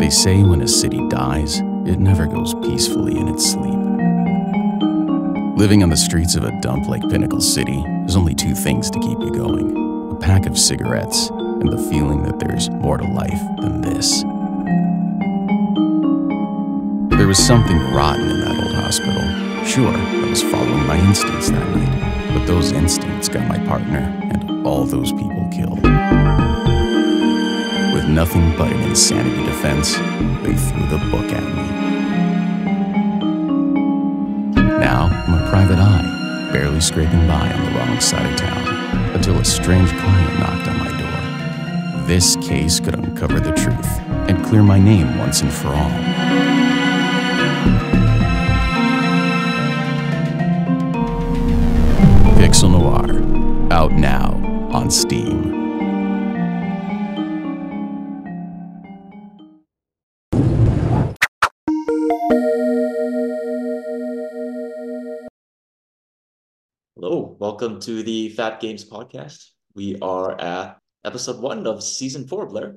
They say when a city dies, it never goes peacefully in its sleep. Living on the streets of a dump like Pinnacle City, there's only two things to keep you going a pack of cigarettes and the feeling that there's more to life than this. There was something rotten in that old hospital. Sure, I was following my instincts that night, but those instincts got my partner and all those people killed. Nothing but an insanity defense, they threw the book at me. Now I'm a private eye, barely scraping by on the wrong side of town, until a strange client knocked on my door. This case could uncover the truth and clear my name once and for all. Pixel Noir, out now on Steam. Welcome to the Phat Games podcast. We are at episode one of season four, Blair.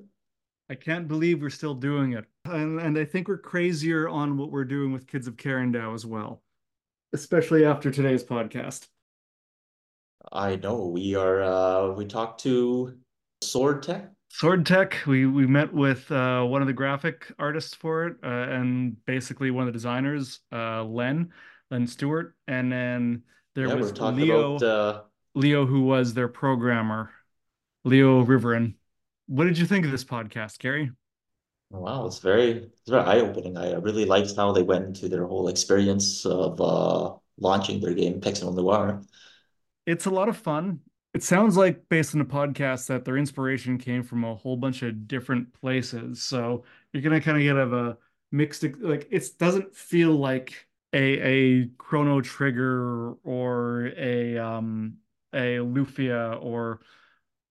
I can't believe we're still doing it. And, and I think we're crazier on what we're doing with Kids of Karendow as well, especially after today's podcast. I know we are. Uh, we talked to Sword Tech. Sword Tech, we we met with uh, one of the graphic artists for it, uh, and basically one of the designers, uh, Len, Len Stewart, and then there Yeah, was Leo, about. Uh, Leo, who was their programmer, Leo Riverin. What did you think of this podcast, Gary? wow, it's very, it's very eye-opening. I really liked how they went into their whole experience of uh, launching their game Pixel Noir. It's a lot of fun. It sounds like, based on the podcast, that their inspiration came from a whole bunch of different places. So you're gonna kind of get a mixed, like it doesn't feel like a a Chrono Trigger or a um a Lufia or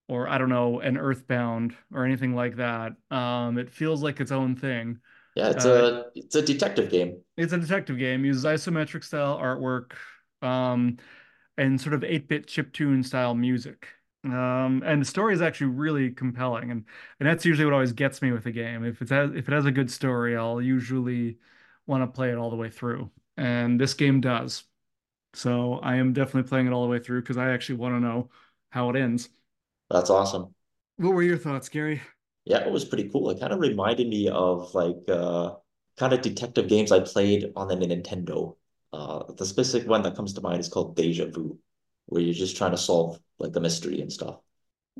or I don't know an Earthbound or anything like that. Um, it feels like its own thing. Yeah, it's Uh, a it's a detective game. it's a detective game, uses isometric style artwork, um, and sort of 8-bit chiptune style music. Um, and the story is actually really compelling, and and that's usually what always gets me with a game. If it's has, if it has a good story, I'll usually want to play it all the way through, and this game does. So I am definitely playing it all the way through because I actually want to know how it ends. That's awesome. What were your thoughts, Gary? Yeah, it was pretty cool. It kind of reminded me of like uh kind of detective games I played on the Nintendo. Uh the specific one that comes to mind is called Deja Vu, where you're just trying to solve like the mystery and stuff.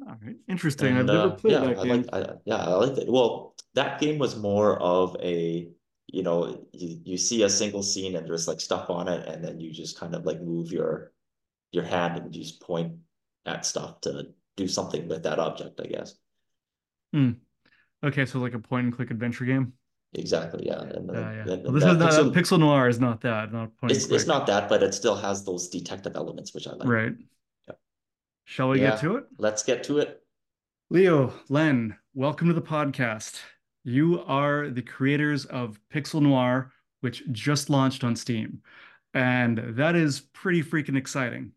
All right, interesting. I've And never uh played yeah, that I game. like I yeah, I liked it. Well, that game was more of a you know, you, you see a single scene and there's like stuff on it, and then you just kind of like move your your hand and just point at stuff to do something with that object, I guess. Hmm. Okay, so like a point and click adventure game. Exactly, yeah. And Yeah, then yeah. and, Well, this is not pixel Pixel Noir is not that, not point and It's it's not that, but it still has those detective elements, which I like. Right. Yeah. Shall we get to it? let's get to it. Leo, Len, welcome to the podcast. You are the creators of Pixel Noir, which just launched on Steam. And that is pretty freaking exciting.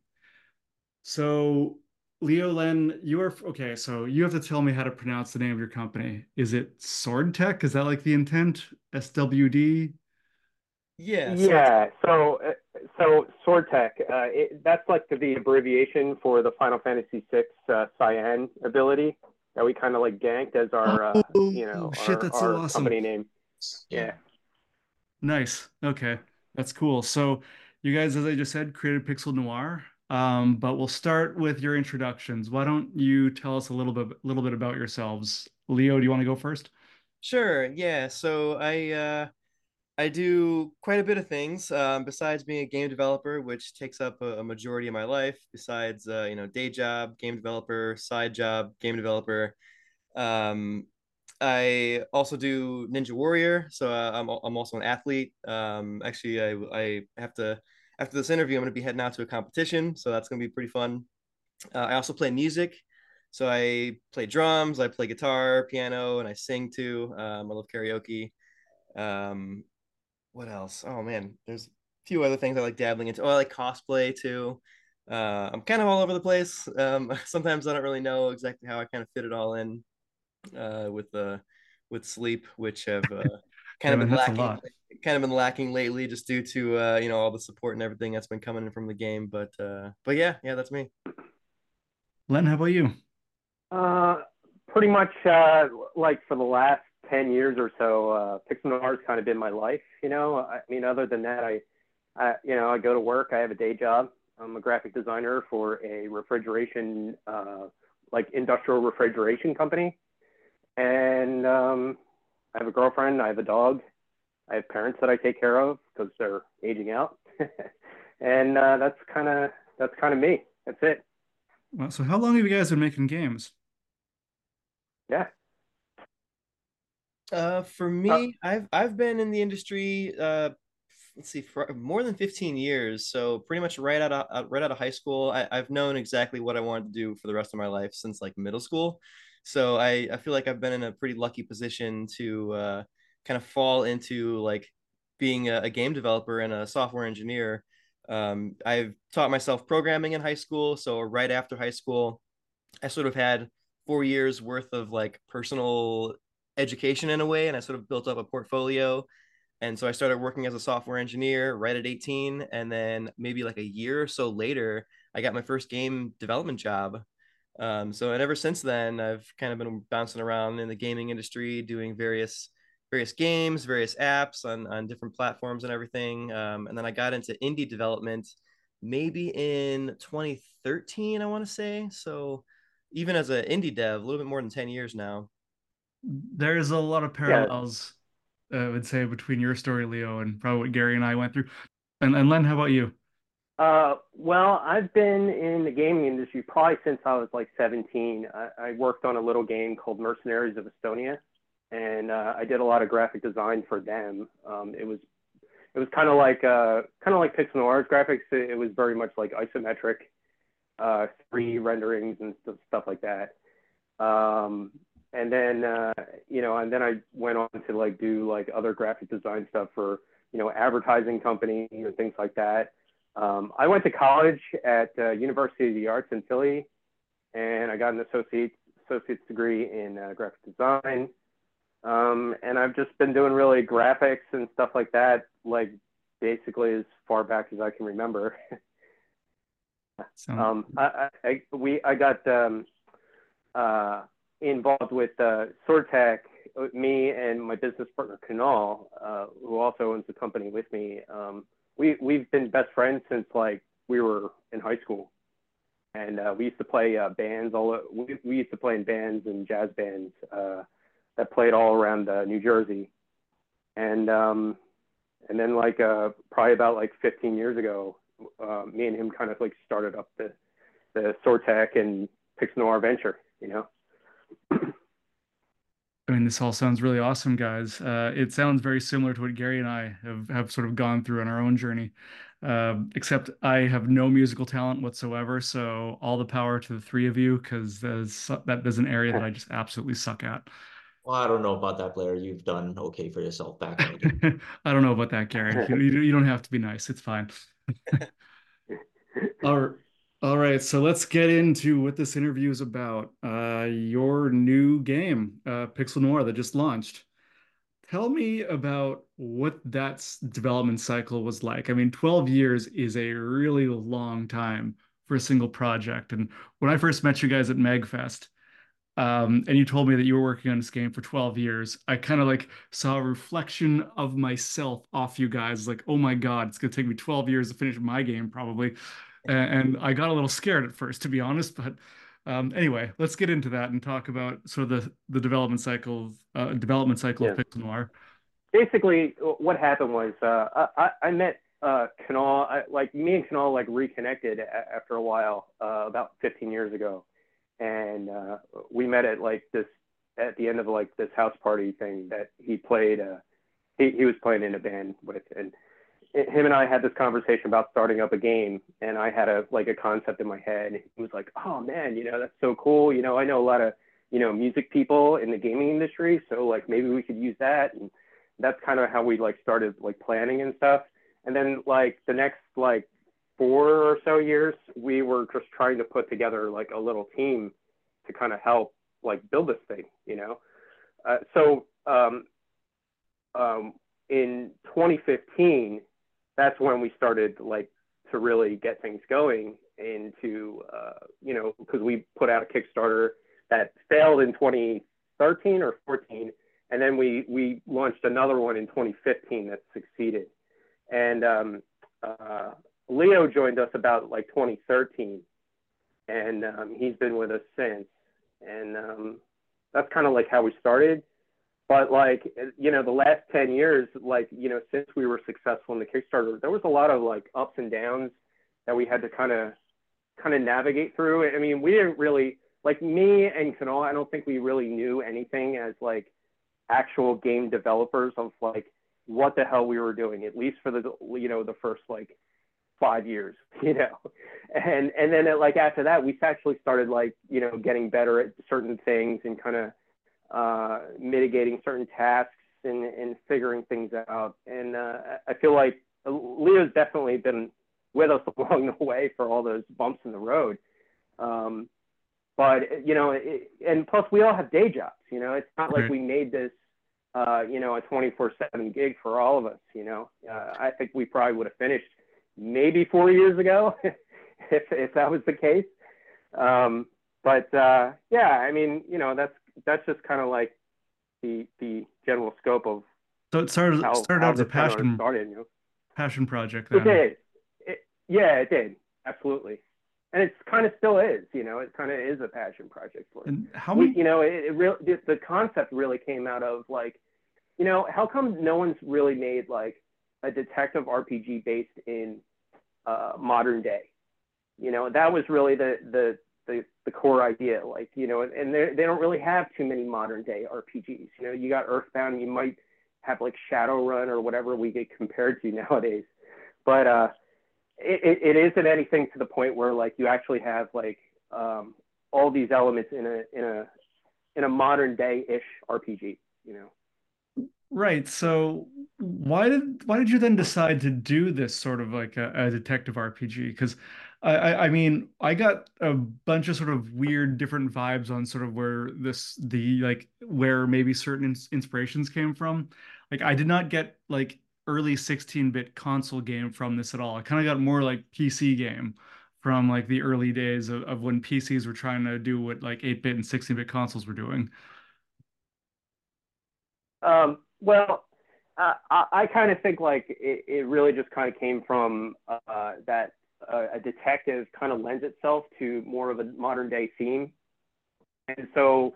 So, Leo, Len, you are okay. So, you have to tell me how to pronounce the name of your company. Is it Sword Tech? Is that like the intent? SWD? Yeah, so Yeah, so uh, so Sword Tech, uh, it, that's like the, the abbreviation for the Final Fantasy VI uh, Cyan ability that we kind of like ganked as our, uh, you know, Oh, shit, our, that's so our awesome. company name. Yeah. Nice. Okay. That's cool. So you guys, as I just said, created Pixel Noir. Um, but we'll start with your introductions. Why don't you tell us a little bit little bit about yourselves? Leo, do you want to go first? sure, yeah. So I uh I do quite a bit of things um, besides being a game developer, which takes up a, a majority of my life. Besides, uh, you know, day job, game developer, side job, game developer. Um, I also do Ninja Warrior, so uh, I'm I'm also an athlete. Um, actually, I I have to after this interview, I'm going to be heading out to a competition, so that's going to be pretty fun. Uh, I also play music. So I play drums, I play guitar, piano, and I sing too. Um, I love karaoke. Um, what else? Oh man, there's a few other things I like dabbling into. Oh, I like cosplay too. Uh, I'm kind of all over the place. Um, sometimes I don't really know exactly how I kind of fit it all in uh, with the with sleep, which have uh, kind yeah, of been lacking kind of been lacking lately just due to uh, you know all the support and everything that's been coming in from the game. But uh, but yeah, yeah, that's me. Len, how about you? Uh, pretty much uh, like for the last ten years or so, uh, has kind of been my life. You know, I mean, other than that, I, I you know I go to work. I have a day job. I'm a graphic designer for a refrigeration, uh, like industrial refrigeration company, and um, I have a girlfriend. I have a dog I have parents that I take care of because they're aging out, and uh, that's kind of that's kind of me. That's it. Well, so how long have you guys been making games? Yeah. Uh, for me, uh, I've I've been in the industry. Uh, let's see, for more than fifteen years. So pretty much right out of uh, right out of high school, I, I've known exactly what I wanted to do for the rest of my life since like middle school. So I I feel like I've been in a pretty lucky position to uh, kind of fall into like being a, a game developer and a software engineer. Um, I've taught myself programming in high school. So right after high school, I sort of had four years worth of like personal education in a way, and I sort of built up a portfolio. And so I started working as a software engineer right at 18. And then maybe like a year or so later, I got my first game development job. Um, so, and ever since then, I've kind of been bouncing around in the gaming industry, doing various various games, various apps on, on different platforms and everything. Um, and then I got into indie development maybe in 2013, I want to say. So even as an indie dev, a little bit more than 10 years now. There's a lot of parallels, yeah. I would say, between your story, Leo, and probably what Gary and I went through. And, and Len, how about you? Uh, well, I've been in the gaming industry probably since I was like 17. I, I worked on a little game called Mercenaries of Estonia and uh, I did a lot of graphic design for them. Um, it was it was kind of like uh, kind of like Pixel Noir's graphics. It, it was very much like isometric, uh, 3D renderings and stuff, stuff like that. Um, and then uh, you know, and then I went on to like do like other graphic design stuff for you know advertising companies and things like that. Um, I went to college at uh, University of the Arts in Philly, and I got an associate associate's degree in uh, graphic design. Um, and I've just been doing really graphics and stuff like that, like basically as far back as I can remember. so, um, I, I, we, I got um, uh, involved with uh, me and my business partner Kunal, uh, who also owns the company with me. Um, we, we've been best friends since like we were in high school. And uh, we used to play uh, bands all. We, we used to play in bands and jazz bands uh, that played all around uh, New Jersey, and um, and then like uh, probably about like 15 years ago, me and him kind of like started up the the SwordTech and Noir venture, you know. I mean, this all sounds really awesome, guys. Uh, it sounds very similar to what Gary and I have, have sort of gone through on our own journey, uh, except I have no musical talent whatsoever. So all the power to the three of you, because that is an area that I just absolutely suck at. Well, I don't know about that, Blair. You've done okay for yourself back. I don't know about that, Gary. You, you don't have to be nice. It's fine. all, right. All right. So let's get into what this interview is about. Uh, your new game, uh, Pixel Noir, that just launched. Tell me about what that development cycle was like. I mean, 12 years is a really long time for a single project. And when I first met you guys at MagFest, um, and you told me that you were working on this game for 12 years i kind of like saw a reflection of myself off you guys like oh my god it's going to take me 12 years to finish my game probably and, and i got a little scared at first to be honest but um, anyway let's get into that and talk about sort of the the development cycle uh, development cycle yeah. of pixel noir basically what happened was uh, I, I met uh, Kunal, I, like me and Kunal like reconnected a- after a while uh, about 15 years ago and uh, we met at like this at the end of like this house party thing that he played. Uh, he he was playing in a band with, and him and I had this conversation about starting up a game, and I had a like a concept in my head. He was like, "Oh man, you know that's so cool. You know, I know a lot of you know music people in the gaming industry, so like maybe we could use that." And that's kind of how we like started like planning and stuff. And then like the next like four or so years, we were just trying to put together like a little team to kind of help like build this thing, you know. Uh, so um, um, in 2015, that's when we started like to really get things going into uh, you know because we put out a Kickstarter that failed in 2013 or 14, and then we we launched another one in 2015 that succeeded, and um, uh, Leo joined us about like 2013, and um, he's been with us since, and um, that's kind of like how we started. But like you know, the last 10 years, like you know, since we were successful in the Kickstarter, there was a lot of like ups and downs that we had to kind of kind of navigate through. I mean, we didn't really like me and Kunal. I don't think we really knew anything as like actual game developers of like what the hell we were doing, at least for the you know the first like five years, you know, and and then it, like after that, we actually started like you know getting better at certain things and kind of uh, mitigating certain tasks and and figuring things out. And uh, I feel like Leo's definitely been with us along the way for all those bumps in the road. Um, but you know, it, and plus we all have day jobs. You know, it's not like we made this, uh, you know, a 24/7 gig for all of us. You know, uh, I think we probably would have finished maybe four years ago if if that was the case. Um, but uh, yeah, I mean, you know, that's that's just kind of like the the general scope of. So it started how, started how out as a this kind of passion Started, you know? passion project. It did. It, yeah, it did. Absolutely. And it's kind of still is, you know, it kind of is a passion project for. And how We, many? you know, it, it really, the, the concept really came out of like, you know, how come no one's really made like a detective RPG based in uh, modern day? You know, that was really the, the, the, the core idea. Like, you know, and they they don't really have too many modern day RPGs. You know, you got Earthbound, you might have like Shadowrun or whatever we get compared to nowadays. But uh, it, it, it isn't anything to the point where like you actually have like um, all these elements in a in a in a modern day ish RPG. You know. Right. So why did why did you then decide to do this sort of like a, a detective RPG? Because I, I mean I got a bunch of sort of weird different vibes on sort of where this the like where maybe certain ins inspirations came from. Like I did not get like early 16-bit console game from this at all. I kind of got more like PC game from like the early days of, of when PCs were trying to do what like 8-bit and 16-bit consoles were doing. Um, well, uh, I, I kind of think like it, it really just kind of came from uh, that uh, a detective kind of lends itself to more of a modern day theme, and so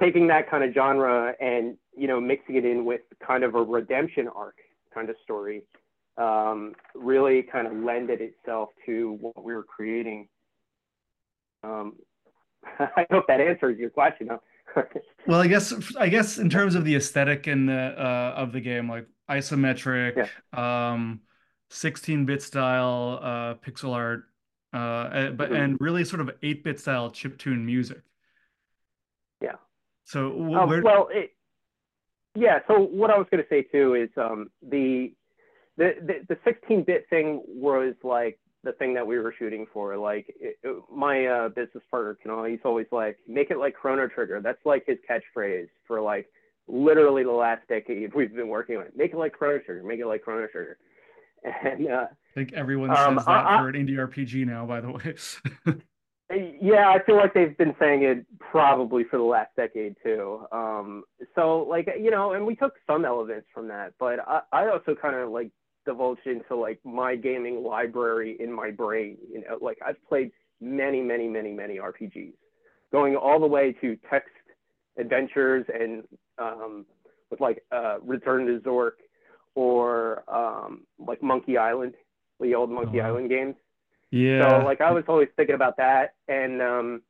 taking that kind of genre and you know mixing it in with kind of a redemption arc kind of story um, really kind of lended itself to what we were creating. Um, I hope that answers your question. Well, I guess I guess in terms of the aesthetic and the uh, of the game, like isometric, um, 16-bit style, uh, pixel art, uh, eh, but Mhm. and really sort of 8-bit style chiptune music. Yeah. So Um, where well, it, yeah. So what I was going to say too is um, the the the 16-bit thing was like the thing that we were shooting for. Like it, it- my uh, business partner, Kunal, he's always like, make it like Chrono Trigger. That's like his catchphrase for like literally the last decade we've been working on. it. Make it like Chrono Trigger. Make it like Chrono Trigger. And uh, I think everyone um, says that I- I- for an indie RPG now, by the way. Yeah, I feel like they've been saying it probably for the last decade too. Um, so like you know, and we took some elements from that, but I, I also kind of like divulged into like my gaming library in my brain. You know, like I've played many, many, many, many RPGs, going all the way to text adventures and um, with like uh, Return to Zork or um, like Monkey Island, the old Monkey wow. Island games. Yeah. So like I was always thinking about that, and um,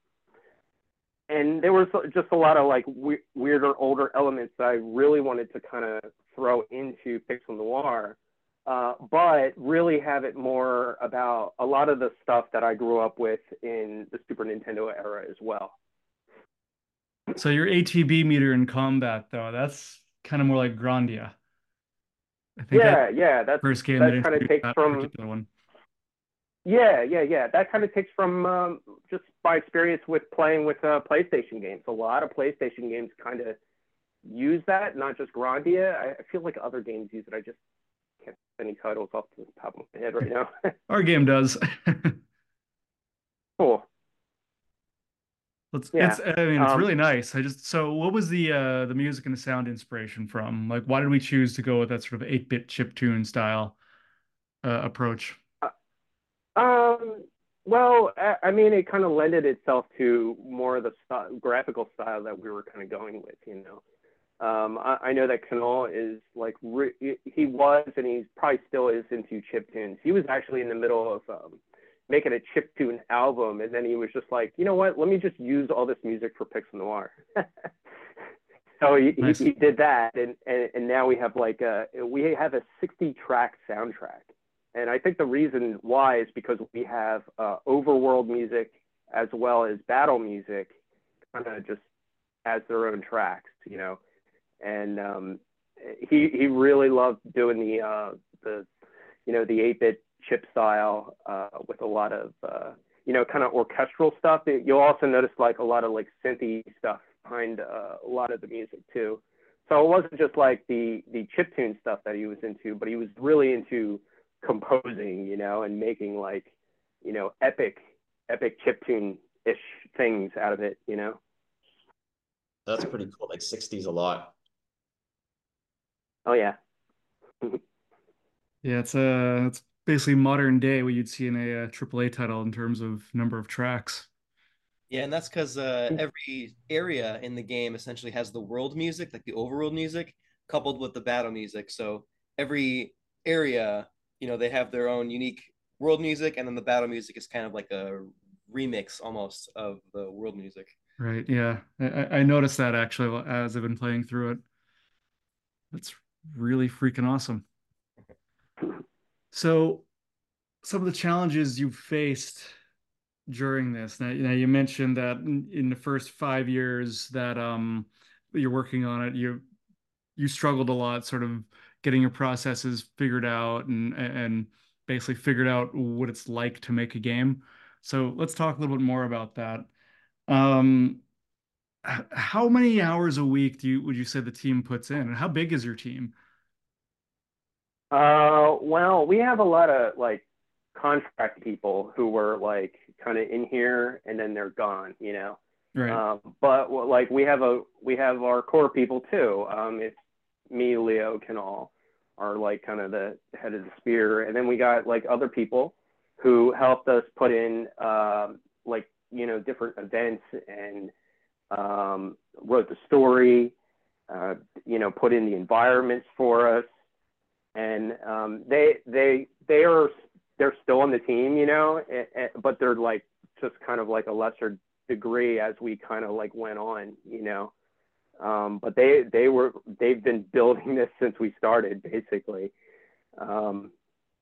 and there was just a lot of like we- weirder, older elements that I really wanted to kind of throw into Pixel Noir, uh, but really have it more about a lot of the stuff that I grew up with in the Super Nintendo era as well. So your ATB meter in combat, though, that's kind of more like Grandia. I think Yeah, that yeah, that's first game that that kinda takes that from- particular one. Yeah, yeah, yeah. That kind of takes from um, just my experience with playing with uh, PlayStation games. A lot of PlayStation games kind of use that, not just Grandia. I, I feel like other games use it. I just can't think any titles off the top of my head right now. Our game does. cool. It's, yeah. it's I mean it's um, really nice. I just so what was the uh the music and the sound inspiration from? Like why did we choose to go with that sort of 8-bit chip tune style uh, approach? Uh, um well, I, mean it kind of lended itself to more of the st- graphical style that we were kind of going with, you know. Um, I, I, know that Kunal is like re- he was and he probably still is into chip tunes. He was actually in the middle of um, making a chip tune album, and then he was just like, you know what? Let me just use all this music for Pixel Noir. so he, nice. he, he, did that, and, and and now we have like a we have a 60 track soundtrack, and I think the reason why is because we have uh, overworld music as well as battle music, kind of just as their own tracks, you know, and um, he he really loved doing the uh, the you know the 8 bit chip style uh, with a lot of uh, you know kind of orchestral stuff. You'll also notice like a lot of like synthy stuff behind uh, a lot of the music too. So it wasn't just like the the chip tune stuff that he was into, but he was really into composing, you know, and making like you know epic epic chip tune ish things out of it, you know. That's pretty cool. Like 60s a lot. Oh yeah. yeah, it's a uh, it's basically modern day what you'd see in a, triple a uh, AAA title in terms of number of tracks. Yeah, and that's because uh, hmm. every area in the game essentially has the world music, like the overworld music, coupled with the battle music. So every area, you know, they have their own unique world music, and then the battle music is kind of like a remix almost of the world music. Right. Yeah, I, I noticed that actually as I've been playing through it. That's really freaking awesome. So, some of the challenges you faced during this. Now, you mentioned that in, in the first five years that um you're working on it, you you struggled a lot, sort of getting your processes figured out and and basically figured out what it's like to make a game. So let's talk a little bit more about that. Um, how many hours a week do you would you say the team puts in, and how big is your team? Uh, well, we have a lot of like contract people who were like kind of in here and then they're gone, you know. Right. Um, but like we have a we have our core people too. Um, it's me, Leo, Kunal, are like kind of the head of the spear, and then we got like other people who helped us put in um, like you know different events and um, wrote the story, uh, you know, put in the environments for us and um, they they they are they're still on the team, you know, but they're like just kind of like a lesser degree as we kind of like went on, you know. Um, but they they were they've been building this since we started basically um,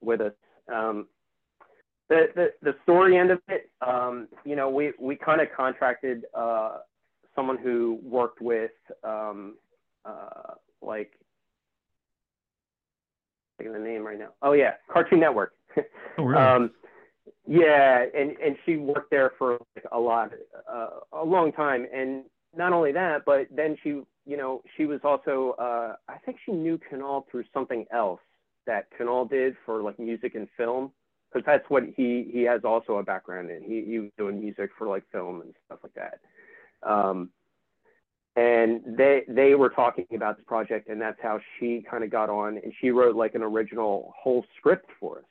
with us. Um, the, the the story end of it, um, you know, we we kind of contracted uh, someone who worked with um, uh, like of the name right now. Oh yeah, Cartoon Network. oh really? Um, yeah, and and she worked there for like a lot, uh, a long time, and not only that, but then she, you know, she was also, uh, I think she knew Kunal through something else that Kunal did for like music and film, because that's what he he has also a background in. He he was doing music for like film and stuff like that. Um, and they they were talking about this project and that's how she kind of got on and she wrote like an original whole script for us.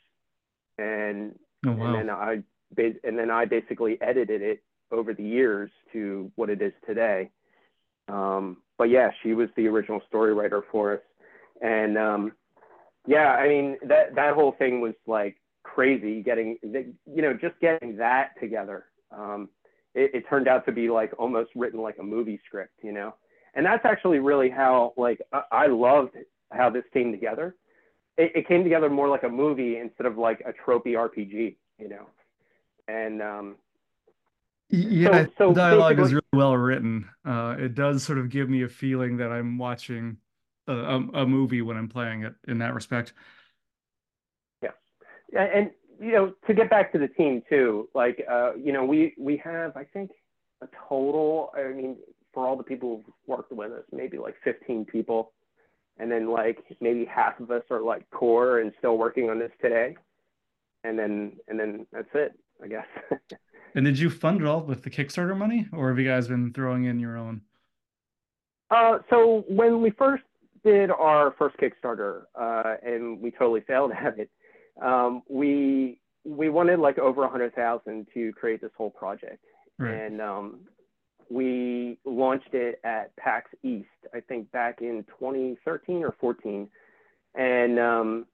And oh, wow. and then i and then i basically edited it over the years to what it is today. Um, but yeah she was the original story writer for us. And um, yeah i mean that that whole thing was like crazy getting you know just getting that together. Um, it, it turned out to be like almost written like a movie script, you know? And that's actually really how, like, I, I loved how this came together. It, it came together more like a movie instead of like a tropey RPG, you know? And, um, yeah, so, so dialogue is really well written. Uh, it does sort of give me a feeling that I'm watching a, a, a movie when I'm playing it in that respect. Yeah, and you know, to get back to the team too, like, uh, you know, we we have, I think, a total. I mean, for all the people who've worked with us, maybe like 15 people. And then like maybe half of us are like core and still working on this today. And then and then that's it, I guess. and did you fund it all with the Kickstarter money or have you guys been throwing in your own? Uh, so when we first did our first Kickstarter, uh, and we totally failed at it, um, we we wanted like over a hundred thousand to create this whole project, right. and um, we launched it at PAX East, I think back in 2013 or 14, and um,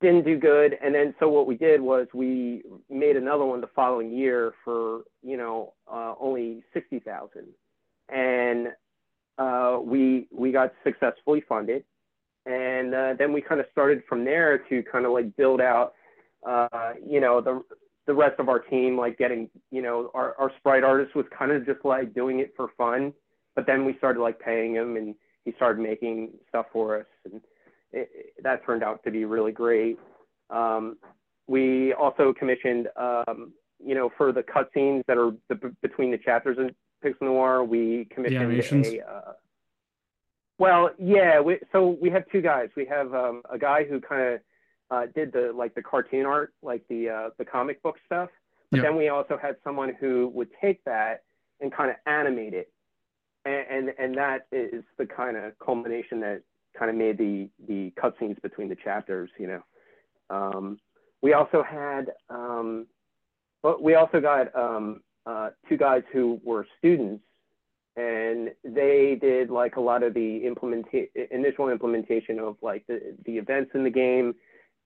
didn't do good. And then so what we did was we made another one the following year for you know uh, only sixty thousand, and uh, we we got successfully funded, and uh, then we kind of started from there to kind of like build out, uh, you know, the the rest of our team, like getting, you know, our, our sprite artist was kind of just like doing it for fun, but then we started like paying him, and he started making stuff for us, and it, it, that turned out to be really great. Um, we also commissioned, um, you know, for the cutscenes that are the, between the chapters in Pixel Noir, we commissioned a. Uh, well, yeah. We, so we have two guys. We have um, a guy who kind of uh, did the like the cartoon art, like the uh, the comic book stuff. But then we also had someone who would take that and kind of animate it, and, and and that is the kind of culmination that kind of made the the cutscenes between the chapters. You know, um, we also had, um, but we also got um, uh, two guys who were students and they did like a lot of the initial implementation of like the, the events in the game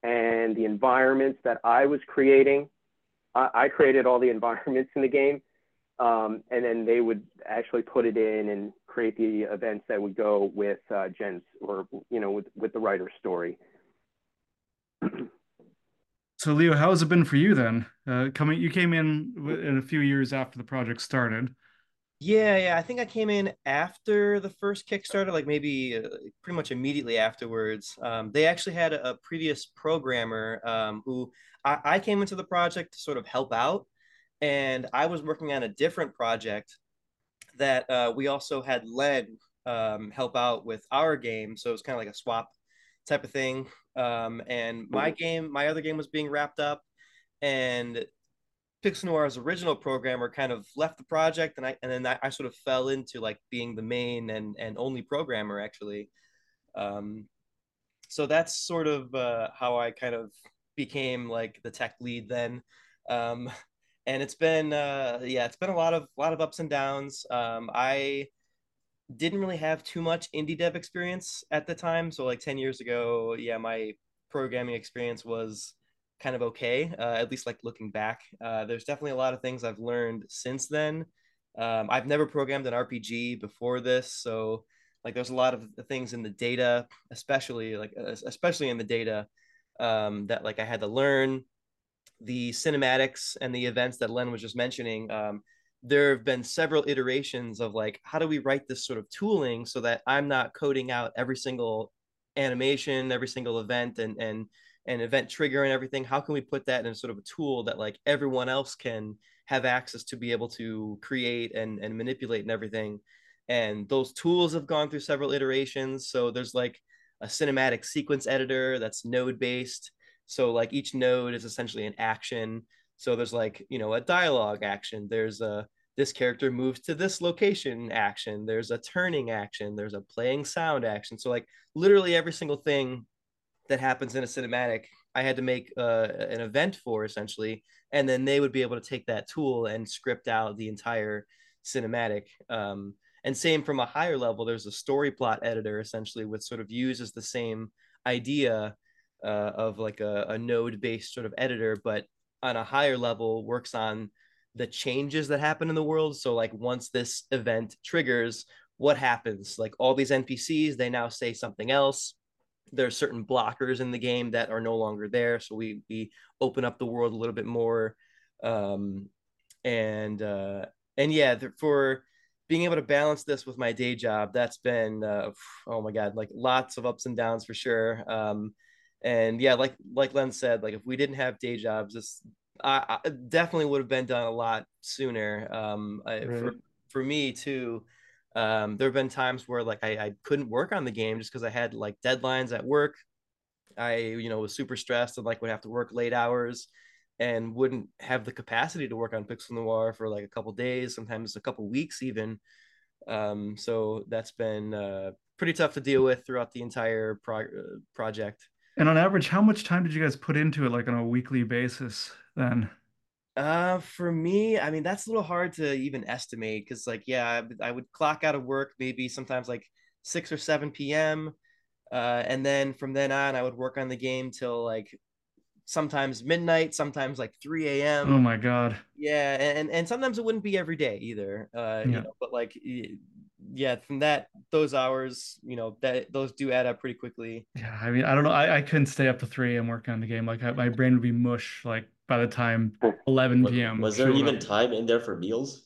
and the environments that I was creating. I, I created all the environments in the game. Um, and then they would actually put it in and create the events that would go with uh, Jen's or, you know, with, with the writer's story. So Leo, how has it been for you then? Uh, coming, you came in in a few years after the project started. Yeah, yeah. I think I came in after the first Kickstarter, like maybe uh, pretty much immediately afterwards. Um, they actually had a, a previous programmer um, who I, I, came into the project to sort of help out, and I was working on a different project that uh, we also had led um, help out with our game. So it was kind of like a swap type of thing. Um, and my game, my other game was being wrapped up, and Pixel Noir's original programmer kind of left the project, and I and then I, I sort of fell into like being the main and and only programmer actually. Um, so that's sort of uh, how I kind of became like the tech lead then. Um, and it's been uh, yeah, it's been a lot of lot of ups and downs. Um, I didn't really have too much indie dev experience at the time. So like 10 years ago, yeah, my programming experience was kind of okay, uh, at least like looking back. Uh, there's definitely a lot of things I've learned since then. Um, I've never programmed an RPG before this, so like there's a lot of things in the data, especially like especially in the data um, that like I had to learn. The cinematics and the events that Len was just mentioning. Um, there have been several iterations of like how do we write this sort of tooling so that i'm not coding out every single animation every single event and and and event trigger and everything how can we put that in sort of a tool that like everyone else can have access to be able to create and and manipulate and everything? And those tools have gone through several iterations. So there's like a cinematic sequence editor that's node based so like each node is essentially an action. So there's like you know a dialogue action. There's a this character moves to this location action. There's a turning action. There's a playing sound action. So like literally every single thing that happens in a cinematic i had to make uh, an event for essentially and then they would be able to take that tool and script out the entire cinematic um, and same from a higher level there's a story plot editor essentially which sort of uses the same idea uh, of like a, a node based sort of editor but on a higher level works on the changes that happen in the world. So like once this event triggers, what happens? Like all these NPCs, they now say something else. There are certain blockers in the game that are no longer there. So we we open up the world a little bit more. Um, and uh, and yeah, for being able to balance this with my day job, that's been uh, oh my god, like lots of ups and downs for sure. Um, and yeah, like like Len said, like if we didn't have day jobs, this I, I definitely would have been done a lot sooner. Um, I, right. for for me too, um, there have been times where like I, I couldn't work on the game just because I had like deadlines at work. I, you know, was super stressed and like would have to work late hours and wouldn't have the capacity to work on Pixel Noir for like a couple days, sometimes a couple weeks even. Um, so that's been uh, pretty tough to deal with throughout the entire pro- uh, project. And on average, how much time did you guys put into it, like on a weekly basis then? Uh, for me, I mean, that's a little hard to even estimate because, like, yeah, I, I would clock out of work maybe sometimes like 6 or 7 p.m. Uh, and then from then on, I would work on the game till like sometimes midnight, sometimes like 3 a.m. Oh my God. Yeah, and and sometimes it wouldn't be every day either. Uh, Yeah. you know, but like yeah, from that those hours, you know, that those do add up pretty quickly. Yeah, I mean, I don't know. I, I couldn't stay up to 3 a.m. working on the game. Like I, my brain would be mush like by the time 11 p.m. was there even up. time in there for meals?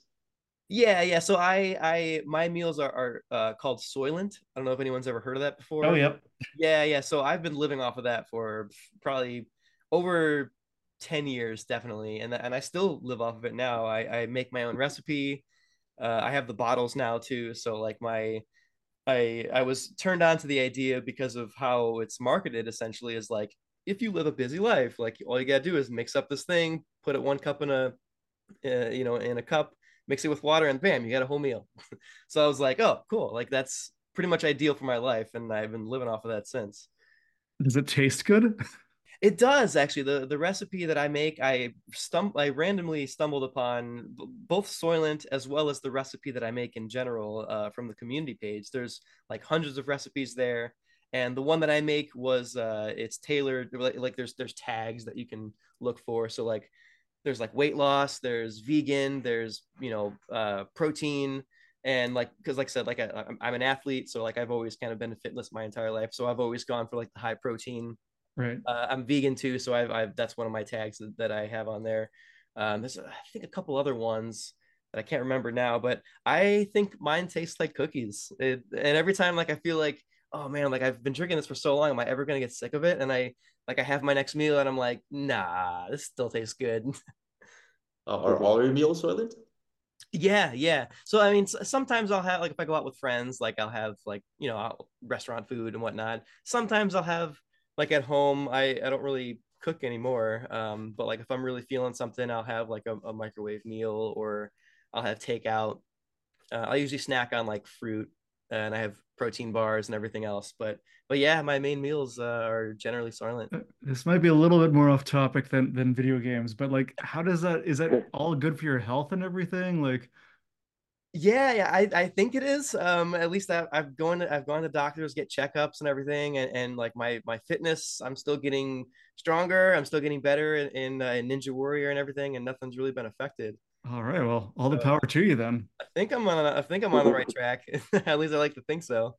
Yeah, yeah. So I I my meals are are uh, called Soylent. I don't know if anyone's ever heard of that before. Oh, yep. Yeah, yeah. So I've been living off of that for probably over 10 years, definitely. And and I still live off of it now. I, I make my own recipe. Uh, I have the bottles now too. So like my I I was turned on to the idea because of how it's marketed essentially is like if you live a busy life, like all you gotta do is mix up this thing, put it one cup in a uh, you know, in a cup, mix it with water, and bam, you got a whole meal. so I was like, oh, cool. Like that's pretty much ideal for my life, and I've been living off of that since. Does it taste good? It does actually. the The recipe that I make, I stum I randomly stumbled upon both Soylent as well as the recipe that I make in general uh, from the community page. There's like hundreds of recipes there, and the one that I make was uh, it's tailored like, like there's there's tags that you can look for. So like there's like weight loss, there's vegan, there's you know uh, protein, and like because like I said, like I, I'm an athlete, so like I've always kind of been a fitness my entire life. So I've always gone for like the high protein Right. uh, I'm vegan too, so I've, I've that's one of my tags that, that I have on there. Um, there's I think a couple other ones that I can't remember now, but I think mine tastes like cookies. It, and every time like I feel like oh man, like I've been drinking this for so long, am I ever gonna get sick of it? And I like I have my next meal and I'm like, nah, this still tastes good. Uh, are all your meals Soylent? Yeah, yeah. So I mean, sometimes I'll have like if I go out with friends, like I'll have like you know I'll- restaurant food and whatnot. Sometimes I'll have like at home. I I don't really cook anymore. Um, but like if I'm really feeling something, I'll have like a, a microwave meal or I'll have takeout. Uh, I usually snack on like fruit and I have protein bars and everything else. But but yeah, my main meals uh, are generally Soylent. Uh, This might be a little bit more off topic than than video games, but like, how does that, is that all good for your health and everything? Like, Yeah, yeah, I, I think it is. Um, at least I've, I've gone to, I've gone to doctors, get checkups and everything, and, and like my my fitness, I'm still getting stronger. I'm still getting better in in, uh, in Ninja Warrior and everything, and nothing's really been affected. all right, well, all the power to you then. I think I'm on I think I'm on the right track. At least I like to think so.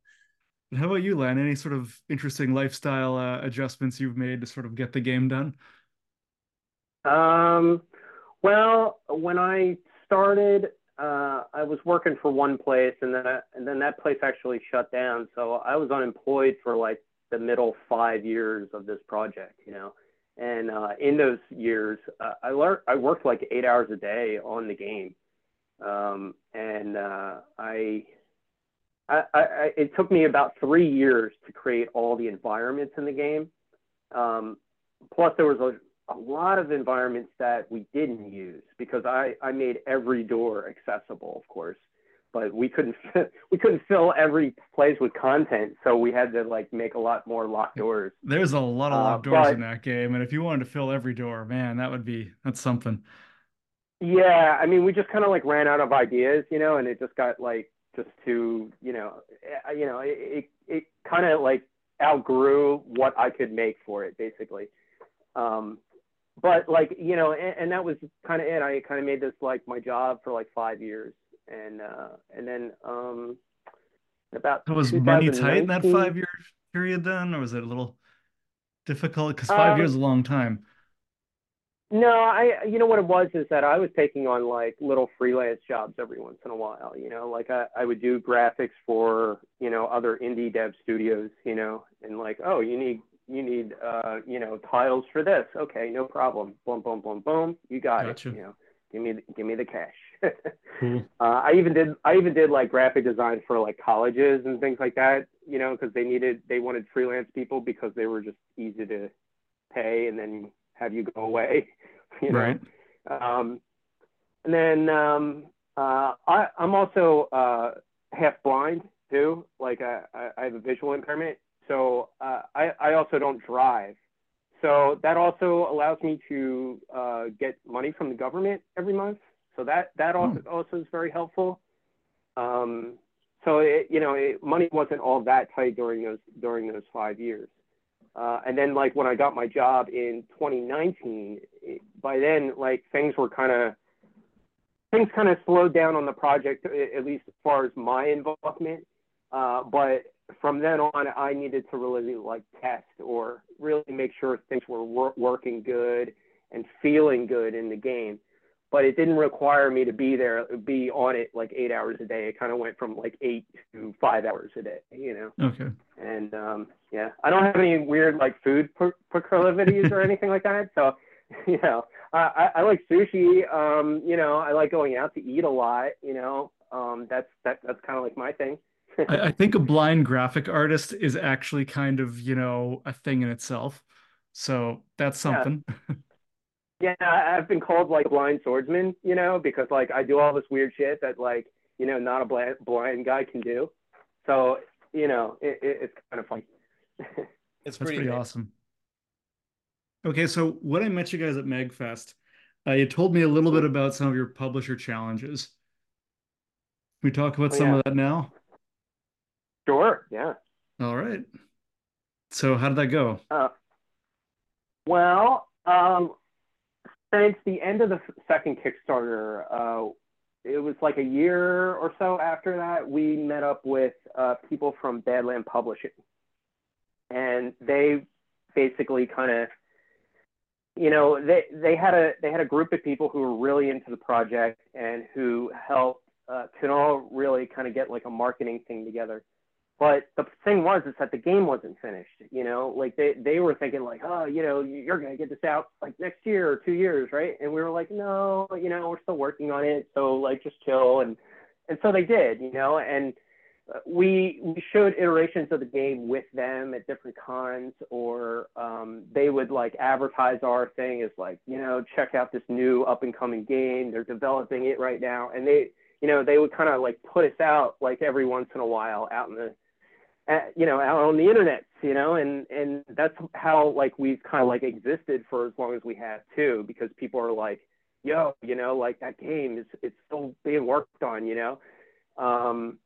And how about you, Len? Any sort of interesting lifestyle uh, adjustments you've made to sort of get the game done? Um, well, when I started, uh, I was working for one place, and then I, and then that place actually shut down. So I was unemployed for like the middle five years of this project, you know. And uh, in those years, uh, I learned I worked like eight hours a day on the game, um, and uh, I, I, I, it took me about three years to create all the environments in the game. Um, plus, there was a a lot of environments that we didn't use because I, I made every door accessible, of course, but we couldn't we couldn't fill every place with content, so we had to like make a lot more locked doors. There's a lot of Uh, locked doors but- in that game, and if you wanted to fill every door, man, that would be that's something. Yeah, I mean, we just kind of like ran out of ideas, you know, and it just got like just too, you know, eh, you know, it it, it kind of like outgrew what I could make for it, basically. Um, but like, you know, and, and that was kind of it. I kind of made this like my job for like five years, and uh, and then um, about So was money tight in that five year period then, or was it a little difficult? Because five Um, years is a long time. No, I you know what it was is that I was taking on like little freelance jobs every once in a while, you know, like I, I would do graphics for, you know, other indie dev studios, you know, and like, oh, you need you need uh, you know, tiles for this. Okay, no problem. Boom, boom, boom, boom. You got Gotcha. it, you know. give me give me the cash. Cool. uh, I even did I even did like graphic design for like colleges and things like that, you know, because they needed they wanted freelance people because they were just easy to pay and then have you go away, you know. Right. Um, and then um, uh, I, I'm also uh, half blind too. Like I, I have a visual impairment, so uh, I, I also don't drive. So that also allows me to uh, get money from the government every month. So that that also, also is very helpful. Um, so it, you know, it, money wasn't all that tight during those during those five years. Uh, and then like when I got my job in 2019, it, by then like things were kind of things kind of slowed down on the project, at least as far as my involvement. Uh, but from then on, I needed to really like test or really make sure things were wor- working good and feeling good in the game. But it didn't require me to be there, be on it like eight hours a day. It kind of went from like eight to five hours a day, you know. Okay. And um, yeah, I don't have any weird like food proclivities or anything like that. So, you know, I, I like sushi. Um, you know, I like going out to eat a lot. You know, um, that's that, that's kind of like my thing. I, I think a blind graphic artist is actually kind of, you know, a thing in itself. So that's something. Yeah. yeah, I've been called like a blind swordsman, you know, because like I do all this weird shit that like, you know, not a blind, blind guy can do. So, you know, it, it, it's kind of funny. It's That's pretty, pretty awesome. Okay, so when I met you guys at MAGFest, uh, you told me a little bit about some of your publisher challenges. Can we talk about Oh, some yeah. of that now? Sure. Yeah. All right. So how did that go? Uh, well, um, since the end of the second Kickstarter, uh, it was like a year or so after that, we met up with uh, people from Badland Publishing. And they basically kind of, you know, they, they had a they had a group of people who were really into the project and who helped uh, Kunal really kind of get like a marketing thing together. But the thing was is that the game wasn't finished. You know, like they they were thinking like, oh, you know, you're gonna get this out like next year or two years, right? And we were like, no, you know, we're still working on it, so like just chill. And and so they did, you know, and uh, we we showed iterations of the game with them at different cons, or um, they would like advertise our thing as like, you know, check out this new up and coming game. They're developing it right now, and they, you know, they would kind of like put us out like every once in a while out in the at, you know, out on the internet, you know, and and that's how like we've kind of like existed for as long as we have too, because people are like, yo, you know, like that game is it's still being worked on, you know, um,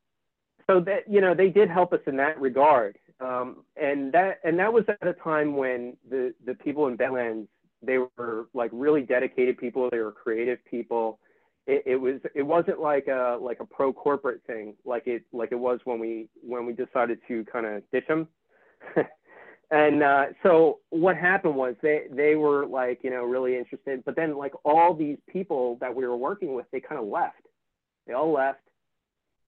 so that you know they did help us in that regard, um, and that and that was at a time when the the people in Badlands they were like really dedicated people, they were creative people. It, it was it wasn't like a like a pro corporate thing like it like it was when we when we decided to kind of ditch them. And uh, so what happened was they they were like you know really interested but then like all these people that we were working with they kind of left. They all left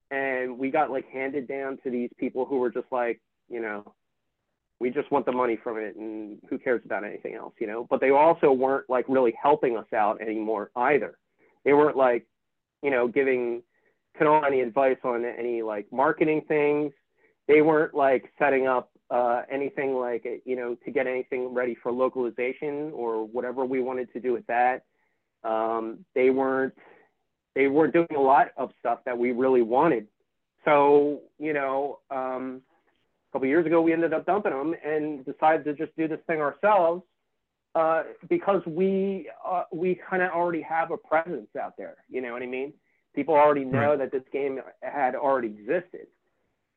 and we got like handed down to these people who were just like you know we just want the money from it and who cares about anything else you know? But they also weren't like really helping us out anymore either they weren't like you know giving Kunal any advice on any like marketing things. They weren't like setting up uh, anything like you know to get anything ready for localization or whatever we wanted to do with that. Um, they weren't they weren't doing a lot of stuff that we really wanted. So you know um, a couple years ago we ended up dumping them and decided to just do this thing ourselves uh, because we uh, we kind of already have a presence out there you know what i mean people already know Right. that this game had already existed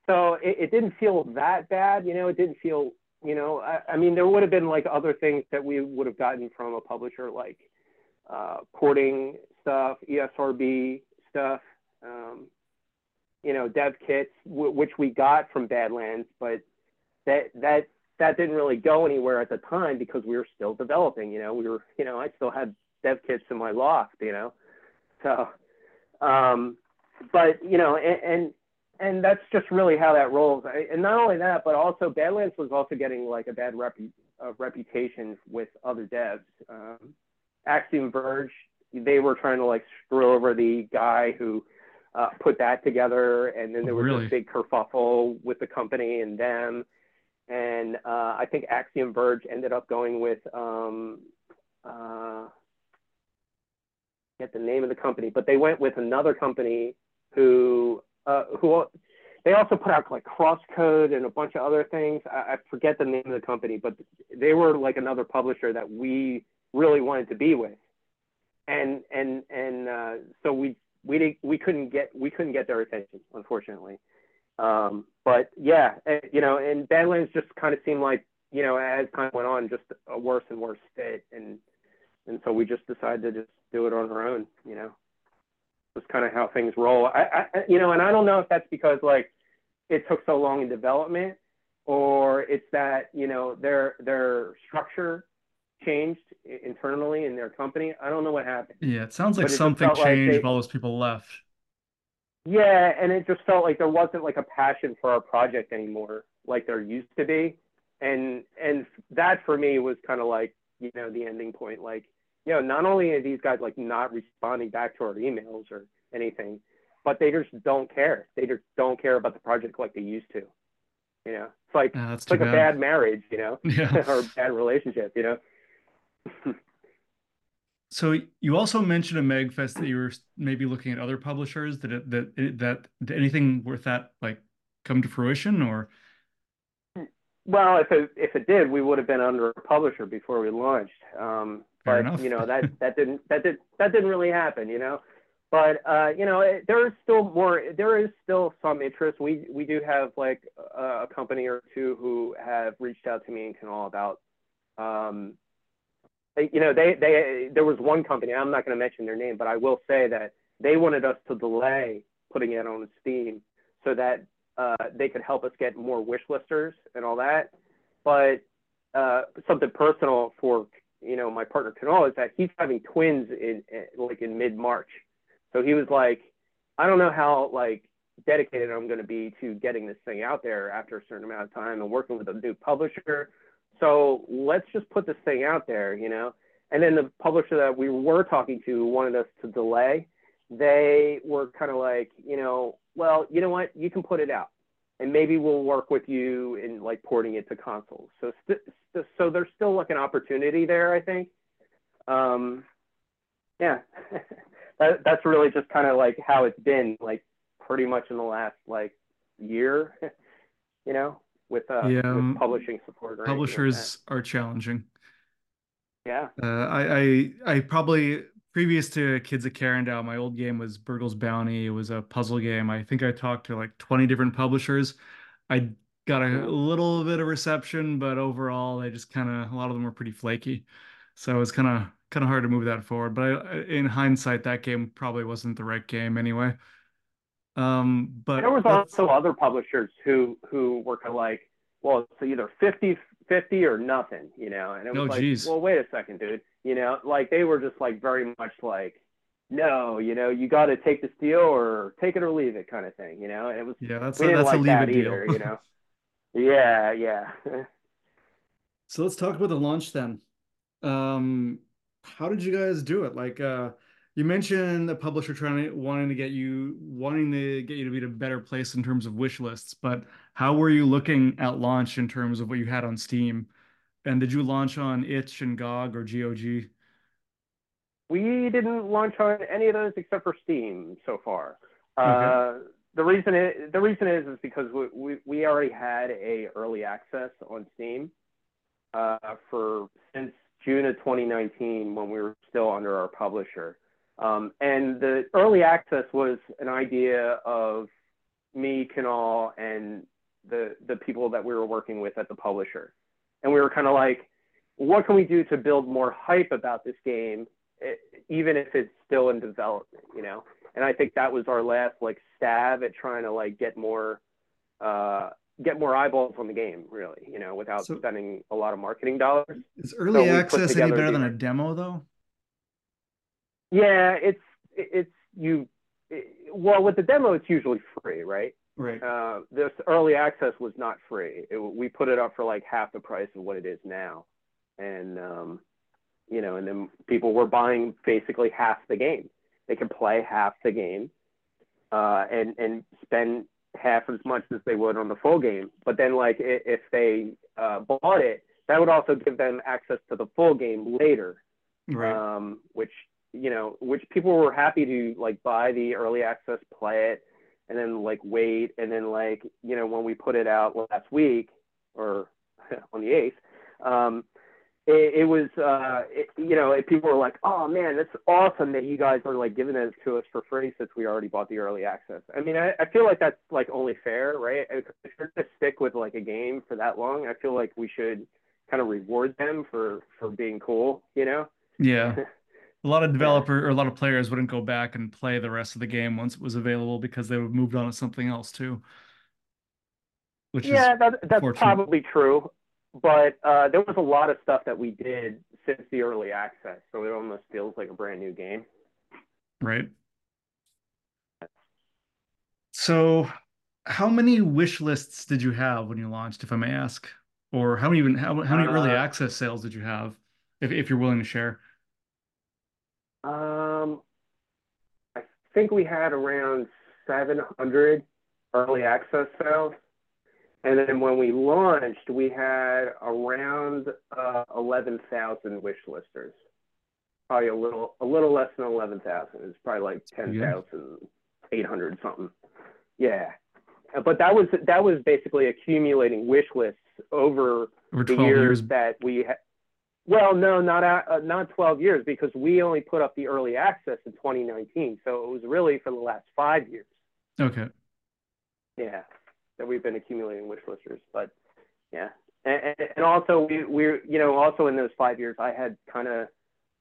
so it, it didn't feel that bad you know it didn't feel you know I, I mean there would have been like other things that we would have gotten from a publisher like uh, porting stuff esrb stuff um, you know dev kits w- which we got from badlands but that that that didn't really go anywhere at the time because we were still developing you know we were you know i still had dev kits in my loft you know. So um but you know and, and and that's just really how that rolls. And not only that but also badlands was also getting like a bad repu- uh, reputation with other devs. Um axiom verge they were trying to like screw over the guy who uh, put that together, and then there was Really? a big kerfuffle with the company and them, and uh, I think Axiom Verge ended up going with um, uh, get the name of the company, but they went with another company who uh, who they also put out like Crosscode and a bunch of other things. I, I forget the name of the company, but they were like another publisher that we really wanted to be with, and and and uh, so we we didn't we couldn't get we couldn't get their attention unfortunately. Um, but yeah, eh, you know, and Badlands just kind of seemed like you know as time went on, just a worse and worse fit, and and so we just decided to just do it on our own. You know, was kind of how things roll. I, I you know, and I don't know if that's because like it took so long in development, or it's that you know their their structure changed internally in their company. I don't know what happened. Yeah, it sounds like But it just something felt like changed they- while those people left. Yeah, and it just felt like there wasn't like a passion for our project anymore, like there used to be, and and that for me was kind of like you know the ending point. Like, you know, not only are these guys like not responding back to our emails or anything, but they just don't care. They just don't care about the project like they used to. You know, it's like it's like a bad. bad marriage, you know, Yeah. or a bad relationship, you know. So you also mentioned a MAGFest that you were maybe looking at other publishers. Did it that it- that did anything worth that like come to fruition or Well, if it if it did, we would have been under a publisher before we launched. Um, Fair but enough. you know that that didn't that did that didn't really happen. You know, but uh, you know it, there is still more. There is still some interest. We we do have like a, a company or two who have reached out to me and Kunal about. Um, you know, they they there was one company. I'm not going to mention their name, but I will say that they wanted us to delay putting it on Steam so that uh, they could help us get more wish listers and all that. But uh, something personal for you know my partner Kunal is that he's having twins in, in like in mid March, so he was like, I don't know how like dedicated I'm going to be to getting this thing out there after a certain amount of time and working with a new publisher. So let's just put this thing out there, you know. And then the publisher that we were talking to wanted us to delay. They were kind of like, you know, well, you know what, you can put it out, and maybe we'll work with you in like porting it to consoles. So, st- st- so there's still like an opportunity there, I think. Um, yeah, that, that's really just kind of like how it's been, like pretty much in the last like year, you know, with uh, Yeah, um, with publishing support. Or anything like publishers are challenging. yeah. Uh, I, I I probably previous to Kids of Karendow, my old game was Burgle's Bounty. It was a puzzle game. I think I talked to like 20 different publishers. I got a little bit of reception, but overall, they just kind of a lot of them were pretty flaky. So it's kind of kind of hard to move that forward. But I, in hindsight, that game probably wasn't the right game anyway. Um, but there was also other publishers who who were kind of like, well, it's either 50 50 or nothing, you know. And it was Oh, like, geez. well, wait a second, dude. You know, like they were just like very much like, no, you know, you got to take this deal or take it or leave it kind of thing, you know. And it was yeah, that's we a, that's a leave that it deal. you know. yeah, yeah. So let's talk about the launch then. Um, how did you guys do it? Like, uh, you mentioned the publisher trying to wanting to get you wanting to get you to be in a better place in terms of wish lists, but how were you looking at launch in terms of what you had on Steam? And did you launch on itch and GOG or GOG? we didn't launch on any of those except for Steam so far. Uh, the reason it, the reason is is because we, we, we already had a early access on Steam uh, for since June of 2019 when we were still under our publisher. Um, and the early access was an idea of me, Kunal, and the the people that we were working with at the publisher. And we were kind of like, what can we do to build more hype about this game, even if it's still in development, you know? And I think that was our last like stab at trying to like get more uh, get more eyeballs on the game, really, you know, without So- spending a lot of marketing dollars. Is early put access any better the- than a demo though? Yeah, it's it's you. It, well, with the demo, it's usually free, right? Right. Uh, this early access was not free. It, we put it up for like half the price of what it is now, and um, you know, and then people were buying basically half the game. They could play half the game uh, and and spend half as much as they would on the full game. But then, like, if they uh, bought it, that would also give them access to the full game later, Right. um, which you know, which people were happy to like buy the early access, play it, and then like wait, and then like you know when we put it out last week or on the eighth, um, it, it was uh, it, you know it, people were like, oh man, that's awesome that you guys are like giving it to us for free since we already bought the early access. I mean, I, I feel like that's like only fair, right? If you're gonna stick with like a game for that long, I feel like we should kind of reward them for for being cool, you know. Yeah. A lot of developer or a lot of players wouldn't go back and play the rest of the game once it was available because they would moved on to something else too. Which yeah, is that, that's probably true. But uh, there was a lot of stuff that we did since the early access, so it almost feels like a brand new game. right. So, how many wish lists did you have when you launched, if I may ask? Or how many even how, how many early Uh, access sales did you have, if if you're willing to share? Um, I think we had around 700 early access sales. And then when we launched, we had around uh, 11,000 wish listers. Probably a little, a little less than 11,000. It's probably like Pretty good. 10,800 something. Yeah. Uh, But that was that was basically accumulating wish lists over Over the years years. that we had. Well, no, not uh, not 12 years because we only put up the early access in 2019. So it was really for the last five years. Okay. Yeah, that we've been accumulating wish listers. But yeah, and, and- also we we're you know also in those five years I had kind of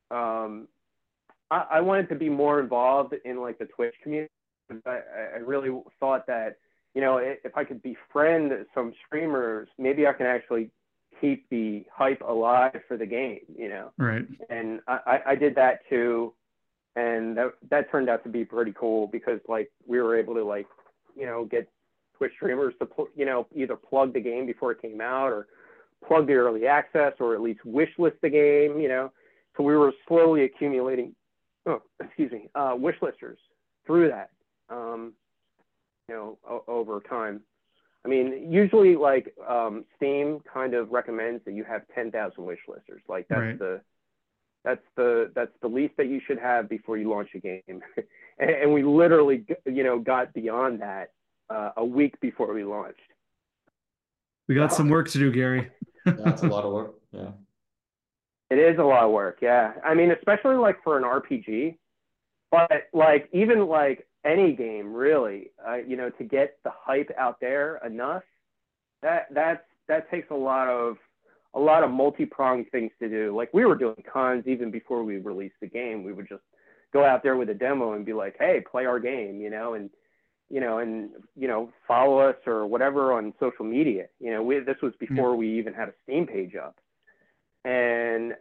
um I, I wanted to be more involved in like the Twitch community. I, I really thought that you know if I could befriend some streamers, maybe I can actually keep the hype alive for the game. You know Right. and I, I- did that too, and that that turned out to be pretty cool because like we were able to like you know get Twitch streamers to pl- you know either plug the game before it came out or plug the early access or at least wish list the game, you know. So we were slowly accumulating, oh excuse me, uh, wish listers through that, um, you know, o- over time. I mean, usually like um, Steam kind of recommends that you have 10,000 wish listers. Like that's Right. the that's the that's the least that you should have before you launch a game. and, and we literally you know got beyond that uh, a week before we launched. We got some work to do, Gary. That's a lot of work. Yeah. It is a lot of work, yeah. I mean, especially like for an RPG, but like even like any game, really, uh, you know, to get the hype out there enough, that that's that takes a lot of a lot of multi-pronged things to do. Like we were doing cons even before we released the game. We would just go out there with a demo and be like, "Hey, play our game," you know, and you know, and you know, follow us or whatever on social media. You know, we, this was before we even had a Steam page up and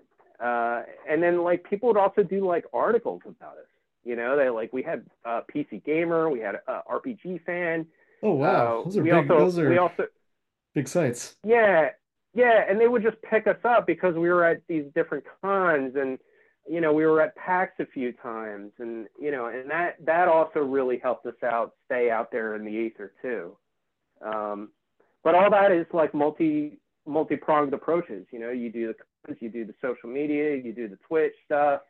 uh, and then like people would also do like articles about us. You know, they like we had uh, PC Gamer, we had uh, RPG Fan. Oh wow, Uh, those are we big. also those are we also big sites. yeah yeah, and they would just pick us up because we were at these different cons and you know we were at PAX a few times and you know and that that also really helped us out stay out there in the ether too. Um, but all that is like multi multi pronged approaches. You know, you do the cons, you do the social media, you do the Twitch stuff.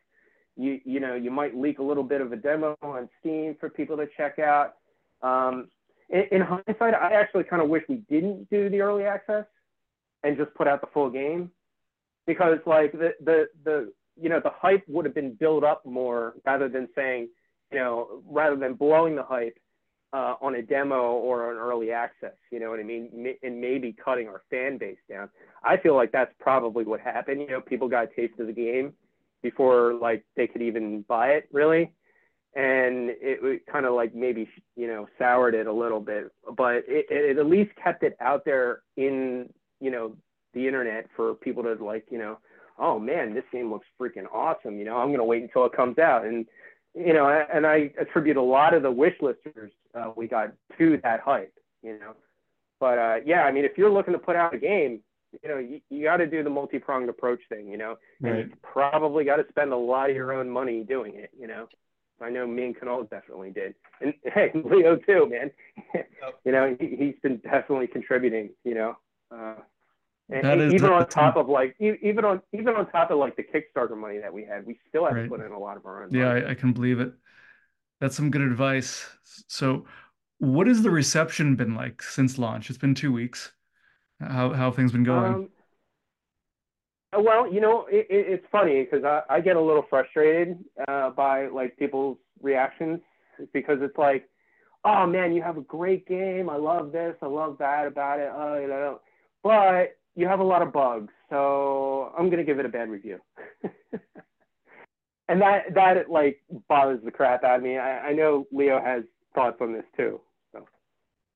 You you know you might leak a little bit of a demo on Steam for people to check out. Um, in, in hindsight, I actually kind of wish we didn't do the early access and just put out the full game because like the the the you know the hype would have been built up more rather than saying you know rather than blowing the hype uh, on a demo or an early access you know what i mean? And maybe cutting our fan base down. I feel like that's probably what happened. You know people got a taste of the game before like they could even buy it really. And it, kind of like maybe you know soured it a little bit. But it, it at least kept it out there in you know the internet for people to like you know oh man this game looks freaking awesome you know i'm going to wait until it comes out. And you know and i attribute a lot of the wish listers uh, we got to that hype you know. But uh, yeah i mean if you're looking to put out a game you know, you, you got to do the multi pronged approach thing, you know, and Right. you probably got to spend a lot of your own money doing it, you know. I know me and Kunal definitely did, and hey, Leo too, man. you know, he, he's been definitely contributing, you know. Uh, and, and is- even on that's- top of like even on even on top of like the Kickstarter money that we had, we still had Right. to put in a lot of our own. Yeah, money. I, I can believe it. That's some good advice. So, what has the reception been like since launch? It's been two weeks. How how things been going? Um, well, you know, it, it, it's funny because I, I get a little frustrated uh, by like people's reactions because it's like, oh man, you have a great game. I love this. I love that about it. Oh, you know, but you have a lot of bugs, so I'm gonna give it a bad review. and that that like bothers the crap out of me. I, I know Leo has thoughts on this too. So.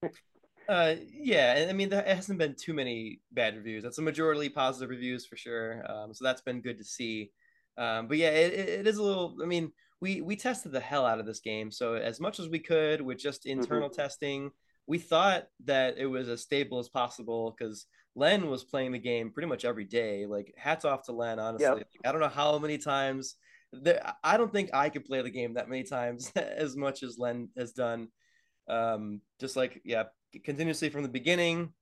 Uh, yeah, and I mean, there hasn't been too many bad reviews. That's a majority positive reviews for sure. Um, so that's been good to see. Um, but yeah, it, it is a little. I mean, we we tested the hell out of this game. So as much as we could with just internal testing, we thought that it was as stable as possible because Len was playing the game pretty much every day. Like hats off to Len, honestly. Yep. Like, I don't know how many times. There, I don't think I could play the game that many times as much as Len has done. Um, just like yeah, continuously from the beginning,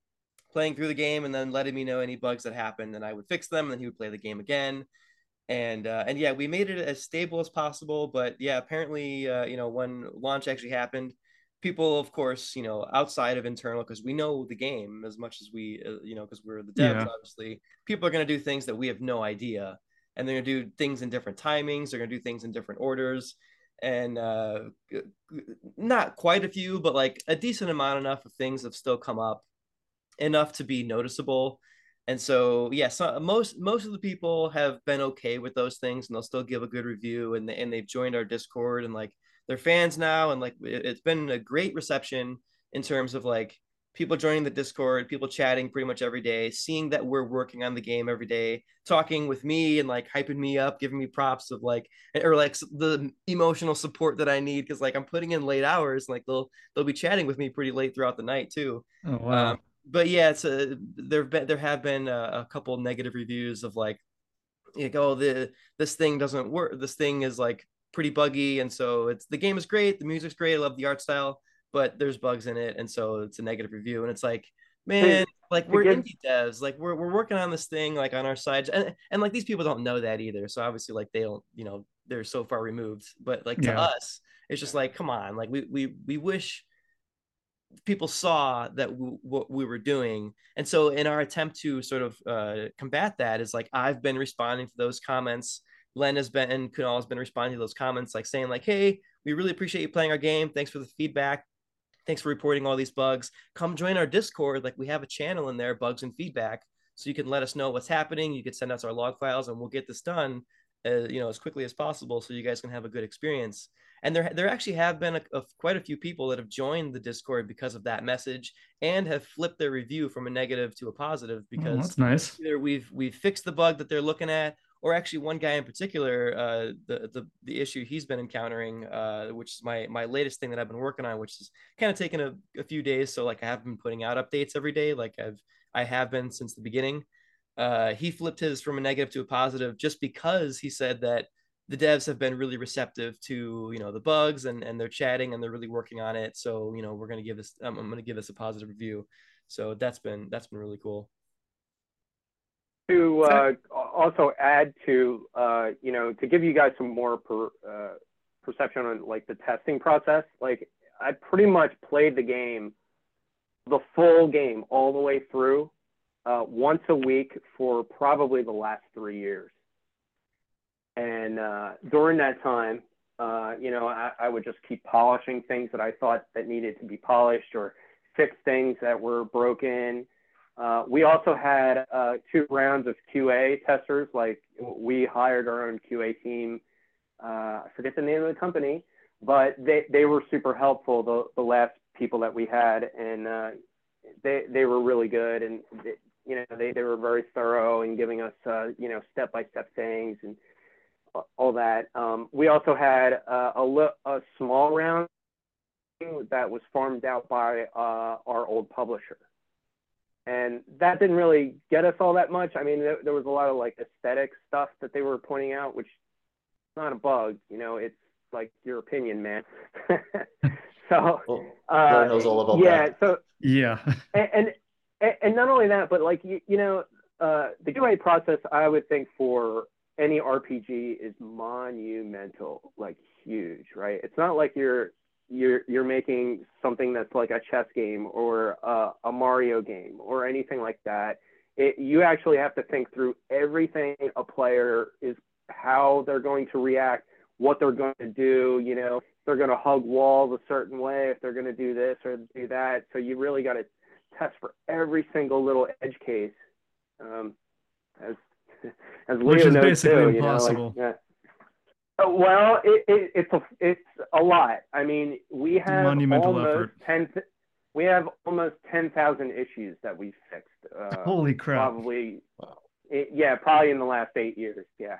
playing through the game and then letting me know any bugs that happened, and I would fix them, and then he would play the game again. And uh, and yeah, we made it as stable as possible. But yeah, apparently, uh, you know, when launch actually happened, people, of course, you know, outside of internal, because we know the game as much as we, uh, you know, because we're the devs, Yeah. obviously, people are going to do things that we have no idea, and they're going to do things in different timings. They're going to do things in different orders. And uh, not quite a few, but like a decent amount enough of things have still come up enough to be noticeable. And so, yeah, so most most of the people have been okay with those things, and they'll still give a good review, and and they've joined our Discord, and like they're fans now, and like it's been a great reception in terms of like people joining the Discord, people chatting pretty much every day, seeing that we're working on the game every day, talking with me and like hyping me up, giving me props of like or like the emotional support that I need because like I'm putting in late hours, like they'll they'll be chatting with me pretty late throughout the night too. Oh wow. Um, but yeah, it's a there been there have been a, a couple negative reviews of like like oh the this thing doesn't work. This thing is like pretty buggy, and so it's the game is great, the music's great, I love the art style, but there's bugs in it, and so it's a negative review. And it's like, man, like we're indie devs, like we're we're working on this thing like on our side, and and like these people don't know that either. So obviously, like they don't, you know, they're so far removed. But like to Yeah. us, it's just like, come on, like we we we wish people saw that w- what we were doing and so in our attempt to sort of uh, combat that is like i've been responding to those comments len has been and kunal has been responding to those comments like saying like hey we really appreciate you playing our game thanks for the feedback thanks for reporting all these bugs. Come join our discord like we have a channel in there bugs and feedback so you can let us know what's happening. You can send us our log files and we'll get this done uh, you know as quickly as possible so you guys can have a good experience. And there there actually have been a, a- quite a few people that have joined the discord because of that message and have flipped their review from a negative to a positive Oh, because that's nice. either we've we've fixed the bug that they're looking at or actually one guy in particular uh the the, the issue he's been encountering uh which is my my latest thing that i've been working on which is kind of taken a, a few days. So like i have been putting out updates every day like i've i have been since the beginning. Uh he flipped his from a negative to a positive just because he said that the devs have been really receptive to you know the bugs and and they're chatting and they're really working on it. So you know we're to give this i'm going to give this a positive review. So that's been that's been really cool. To uh, also add to uh, you know to give you guys some more per, uh, perception on like the testing process like i pretty much played the game the full game all the way through uh, once a week for probably the last three years. And uh, during that time uh, you know I, I would just keep polishing things that i thought that needed to be polished or fix things that were broken uh, we also had uh, two rounds of QA testers. Like we hired our own QA team. Uh, I forget the name of the company, but they, they were super helpful. The, the last people that we had, and uh, they they were really good. And they, you know they, they were very thorough in giving us uh, you know step by step things and all that. Um, we also had a li- a small round that was farmed out by our old publisher and that didn't really get us all that much. I mean, there, there was a lot of like aesthetic stuff that they were pointing out, which is not a bug, you know. It's like your opinion, man. so Well, uh, knows all about yeah, that. so Yeah. and, and and not only that, but like you, you know, uh, the QA process, I would think for any RPG is monumental, like huge, right? It's not like you're you're you're making something that's like a chess game or a, a Mario game or anything like that. It, you actually have to think through everything a player is, how they're going to react, what they're going to do. You know, if they're going to hug walls a certain way, if they're going to do this or do that. So you really got to test for every single little edge case. Um, as as Leo Which is knows basically too, you know, like, impossible. yeah. Well, it, it, it's a it's a lot. I mean, we have Monumental almost effort. ten. We have almost ten thousand issues that we've fixed. Uh, Holy crap. probably, Wow. it, yeah, probably in the last eight years. Yeah.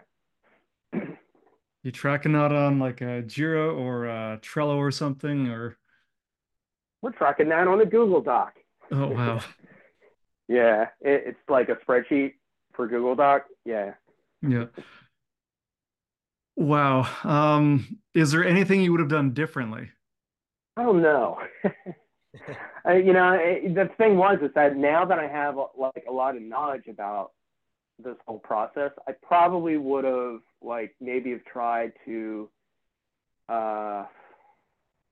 You tracking that on like a Jira or a Trello or something or We're tracking that on a Google Doc. oh wow. Yeah, it, it's like a spreadsheet for Google Doc. Yeah. Yeah. Wow. Um, is there anything you would have done differently? I don't know. I, you know, it, the thing was is that now that I have like a lot of knowledge about this whole process, I probably would have like maybe have tried to uh,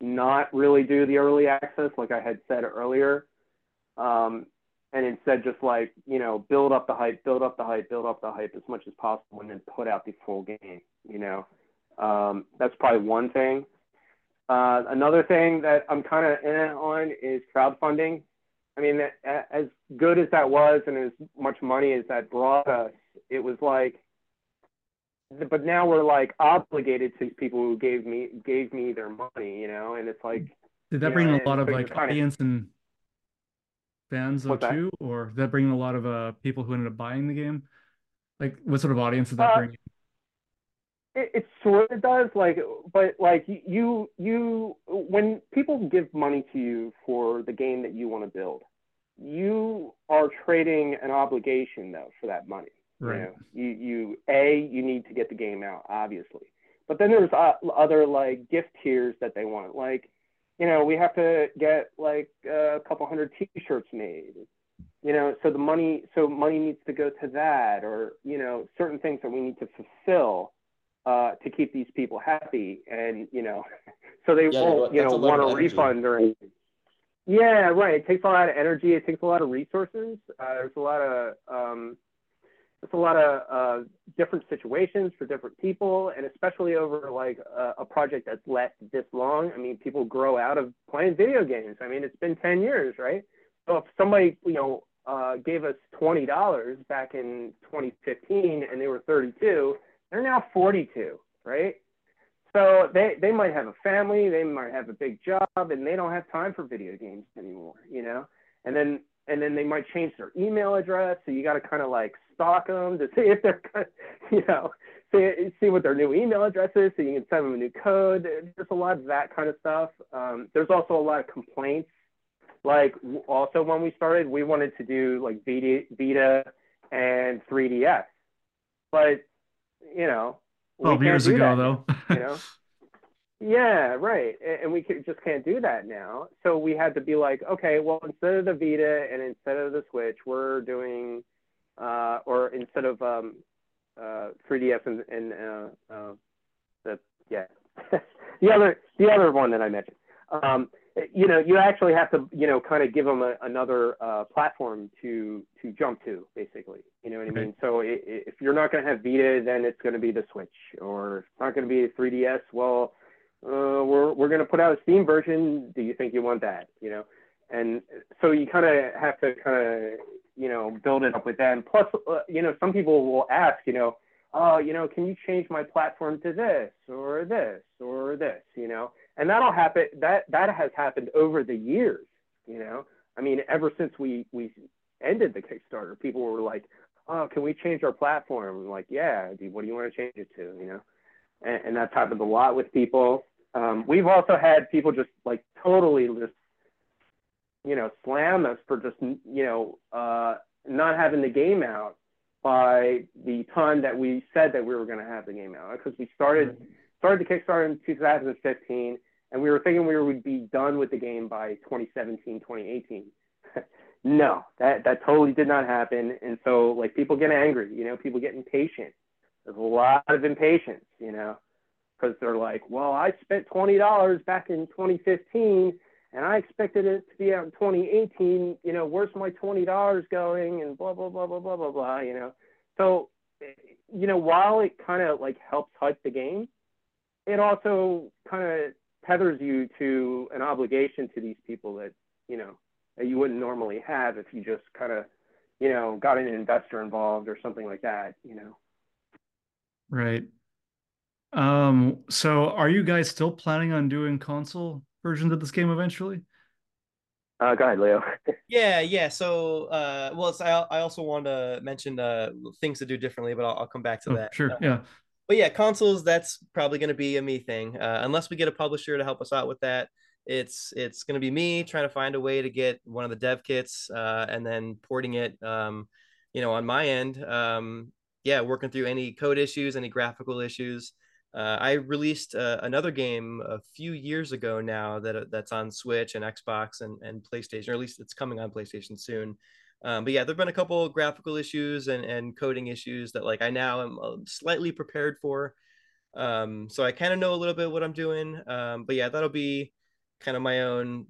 not really do the early access like I had said earlier, um, and instead just like you know build up the hype, build up the hype, build up the hype as much as possible, and then put out the full game. You know, um, that's probably one thing. Uh, another thing that I'm kind of in on is crowdfunding. I mean, as good as that was and as much money as that brought us, it was like, but now we're like obligated to people who gave me gave me their money, you know, and it's like, Did that bring a lot of like audience and fans though What's that? too? Or that bring a lot of uh people who ended up buying the game? Like what sort of audience did that Uh, bring? it, it sort of does, like, but like you you when people give money to you for the game that you want to build, you are trading an obligation though for that money. Right. You, know, you, you a you need to get the game out, obviously, but then there's uh, other like gift tiers that they want. Like, you know, we have to get like a couple hundred T-shirts made. You know, so the money so money needs to go to that, or you know, certain things that we need to fulfill uh, to keep these people happy, and you know, so they Yeah, won't you know want a refund or anything. Yeah, right. It takes a lot of energy. It takes a lot of resources. Uh, there's a lot of um, there's a lot of uh, different situations for different people, and especially over like a, a project that's lasted this long. I mean, people grow out of playing video games. I mean, it's been ten years, right? So if somebody you know uh, gave us twenty dollars back in 2015 and they were 32, they're now 42, right? So they, they might have a family, they might have a big job, and they don't have time for video games anymore, you know. And then and then they might change their email address, so you got to kind of like stalk them to see if they're, you know, see see what their new email address is, so you can send them a new code. There's a lot of that kind of stuff. Um, there's also a lot of complaints. Like also when we started, we wanted to do like Vita, Vita and 3DS, but you know, we Twelve years ago that though. you know yeah right and we could, just can't do that now so we had to be like okay well instead of the vita and instead of the switch we're doing uh, or instead of um, uh, 3ds and, and uh, uh, the yeah. The other the other one that i mentioned. Um, you know you actually have to you know kind of give them a, another uh, platform to to jump to basically. You know what Okay. i mean? So i- i- if you're not going to have vita then it's going to be the switch or if it's not going to be a 3ds well uh, we're we're going to put out a steam version. Do you think you want that? You know? And so you kind of have to kind of you know build it up with them. Plus uh, you know some people will ask you know oh you know can you change my platform to this or this or this? You know? And that'll happen that that has happened over the years you know? I mean ever since we we ended the kickstarter people were like oh can we change our platform? I'm like yeah what do you want to change it to? You know? And, and that's happened a lot with people. Um, we've also had people just like totally just you know, slam us for just, you know, uh, not having the game out by the time that we said that we were going to have the game out. Because we started started the Kickstarter in 2015 and we were thinking we would be done with the game by 2017 2018 no that that totally did not happen. And so like people get angry you know people get impatient. There's a lot of impatience you know because they're like well i spent $20 back in 2015 and I expected it to be out in 2018. You know, where's my twenty dollars going? And blah blah blah blah blah blah blah. You know, so you know, while it kind of like helps hype the game, it also kind of tethers you to an obligation to these people that you know that you wouldn't normally have if you just kind of you know got an investor involved or something like that. You know. Right. Um, so are you guys still planning on doing console versions of this game eventually? Uh, go ahead, Leo. yeah, yeah. So, uh, well, I, I also want to mention uh, things to do differently, but I'll, I'll come back to Oh, that. sure. Uh, Yeah. but yeah, consoles. That's probably going to be a me thing, uh, unless we get a publisher to help us out with that. It's it's going to be me trying to find a way to get one of the dev kits uh, and then porting it. Um, you know, on my end, um, yeah, working through any code issues, any graphical issues. Uh, I released uh, another game a few years ago now that that's on Switch and Xbox and, and PlayStation, or at least it's coming on PlayStation soon. Um, but yeah, there've been a couple graphical issues and, and coding issues that like I now am uh, slightly prepared for. Um, so I kind of know a little bit what I'm doing. Um, but yeah, that'll be kind of my own